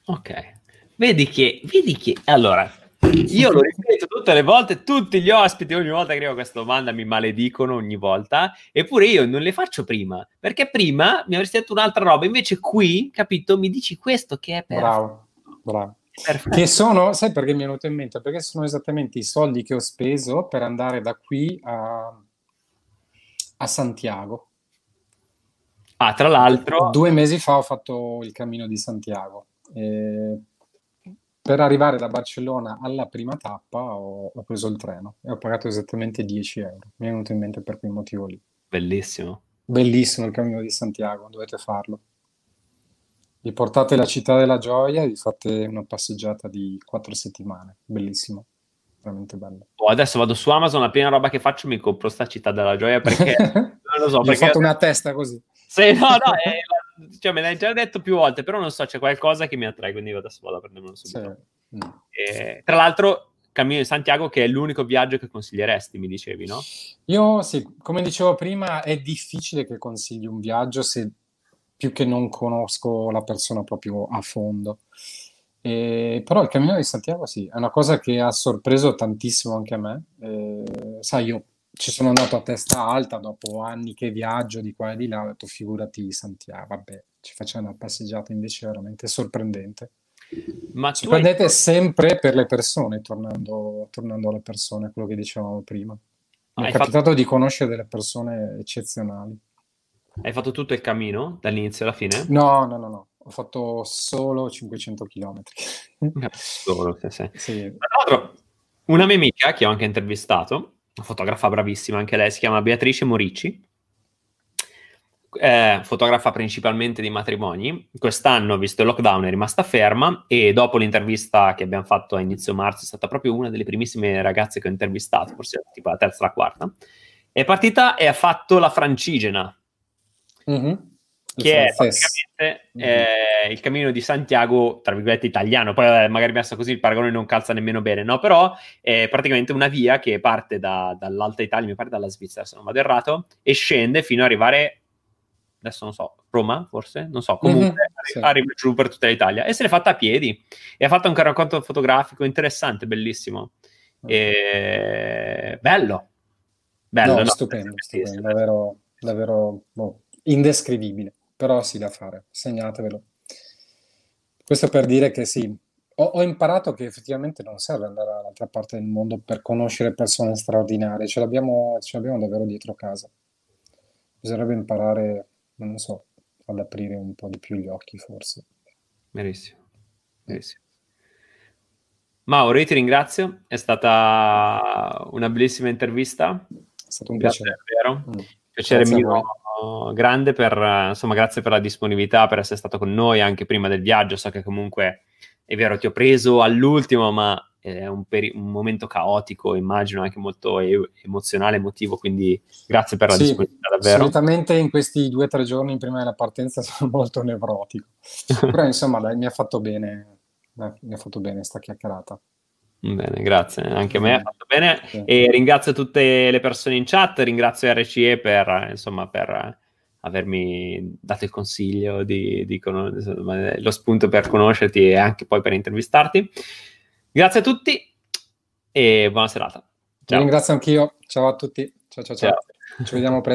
Ok, Vedi che, vedi che, allora, io lo ripeto tutte le volte, tutti gli ospiti ogni volta che arrivo a questa domanda mi maledicono ogni volta, eppure io non le faccio prima, perché prima mi avresti detto un'altra roba, invece qui, capito, mi dici questo che è per... Bravo, bravo. Perfetto. Che sono, sai perché mi è venuto in mente? Perché sono esattamente i soldi che ho speso per andare da qui a, a Santiago. Ah, tra l'altro... Due mesi fa ho fatto il cammino di Santiago. E per arrivare da Barcellona alla prima tappa ho, ho, preso il treno e ho pagato esattamente 10 euro. Mi è venuto in mente per quel motivo lì. Bellissimo. Bellissimo il cammino di Santiago, dovete farlo. Vi portate la città della gioia e vi fate una passeggiata di quattro settimane. Bellissimo, veramente bello. Oh, adesso vado su Amazon, la prima roba che faccio mi compro sta città della gioia perché non lo so. Perché... Ho fatto una testa così. Sì, no, no, è cioè, me l'hai già detto più volte, però non so, c'è qualcosa che mi attrae, quindi adesso vado a prendermelo subito. Sì. E, tra l'altro, Cammino di Santiago, che è l'unico viaggio che consiglieresti, mi dicevi, no? Io sì, come dicevo prima, è difficile che consigli un viaggio se più che non conosco la persona proprio a fondo. E, però il Cammino di Santiago sì, è una cosa che ha sorpreso tantissimo anche a me. E, sai, io ci sono andato a testa alta dopo anni che viaggio di qua e di là, ho detto figurati Santiago, vabbè, ci facciamo una passeggiata invece veramente sorprendente. Ma sorprendente hai... sempre per le persone, tornando, tornando, alle persone, quello che dicevamo prima. Mi hai è capitato fatto... di conoscere delle persone eccezionali. Hai fatto tutto il cammino dall'inizio alla fine? No, no, no, no. Ho fatto solo 500 km. solo, sì, sì. sì. Tra l'altro, una mia amica che ho anche intervistato, fotografa bravissima anche lei, si chiama Beatrice Morici, eh, fotografa principalmente di matrimoni. Quest'anno, visto il lockdown, è rimasta ferma e dopo l'intervista che abbiamo fatto a inizio marzo, è stata proprio una delle primissime ragazze che ho intervistato, forse tipo la terza o la quarta. È partita e ha fatto la francigena. Mm-hmm che è praticamente eh, il cammino di Santiago, tra virgolette italiano, poi magari messo così il paragone non calza nemmeno bene, no? Però è praticamente una via che parte da, dall'Alta Italia, mi pare dalla Svizzera se non vado errato, e scende fino ad arrivare, adesso non so, Roma forse? Non so, comunque mm-hmm, sì. arriva giù per tutta l'Italia e se l'è fatta a piedi e ha fatto anche un racconto fotografico interessante, bellissimo. Mm. E... Bello. Bello, no, no? stupendo, stupendo, davvero, davvero boh, indescrivibile però sì da fare, segnatevelo. Questo per dire che sì, ho, ho, imparato che effettivamente non serve andare dall'altra parte del mondo per conoscere persone straordinarie, ce l'abbiamo, ce l'abbiamo davvero dietro casa. Bisognerebbe imparare, non so, ad aprire un po' di più gli occhi forse. Verissimo, verissimo. Mauro, io ti ringrazio, è stata una bellissima intervista. È stato un piacere. Davvero. Mm. Piacere Grazie mio grande per, insomma, grazie per la disponibilità, per essere stato con noi anche prima del viaggio. So che comunque è vero, ti ho preso all'ultimo, ma è un, peri- un momento caotico, immagino anche molto e- emozionale, emotivo, quindi grazie per la sì, disponibilità davvero. Solitamente in questi due o tre giorni prima della partenza sono molto nevrotico, però insomma dai, mi ha fatto bene, mi ha fatto bene sta chiacchierata. Bene, grazie, anche a me ha fatto bene e ringrazio tutte le persone in chat, ringrazio RCE per, insomma, per avermi dato il consiglio di, di insomma, lo spunto per conoscerti e anche poi per intervistarti. Grazie a tutti e buona serata. Ciao. Ringrazio anch'io, ciao a tutti, ciao ciao ciao, ciao. ci vediamo presto.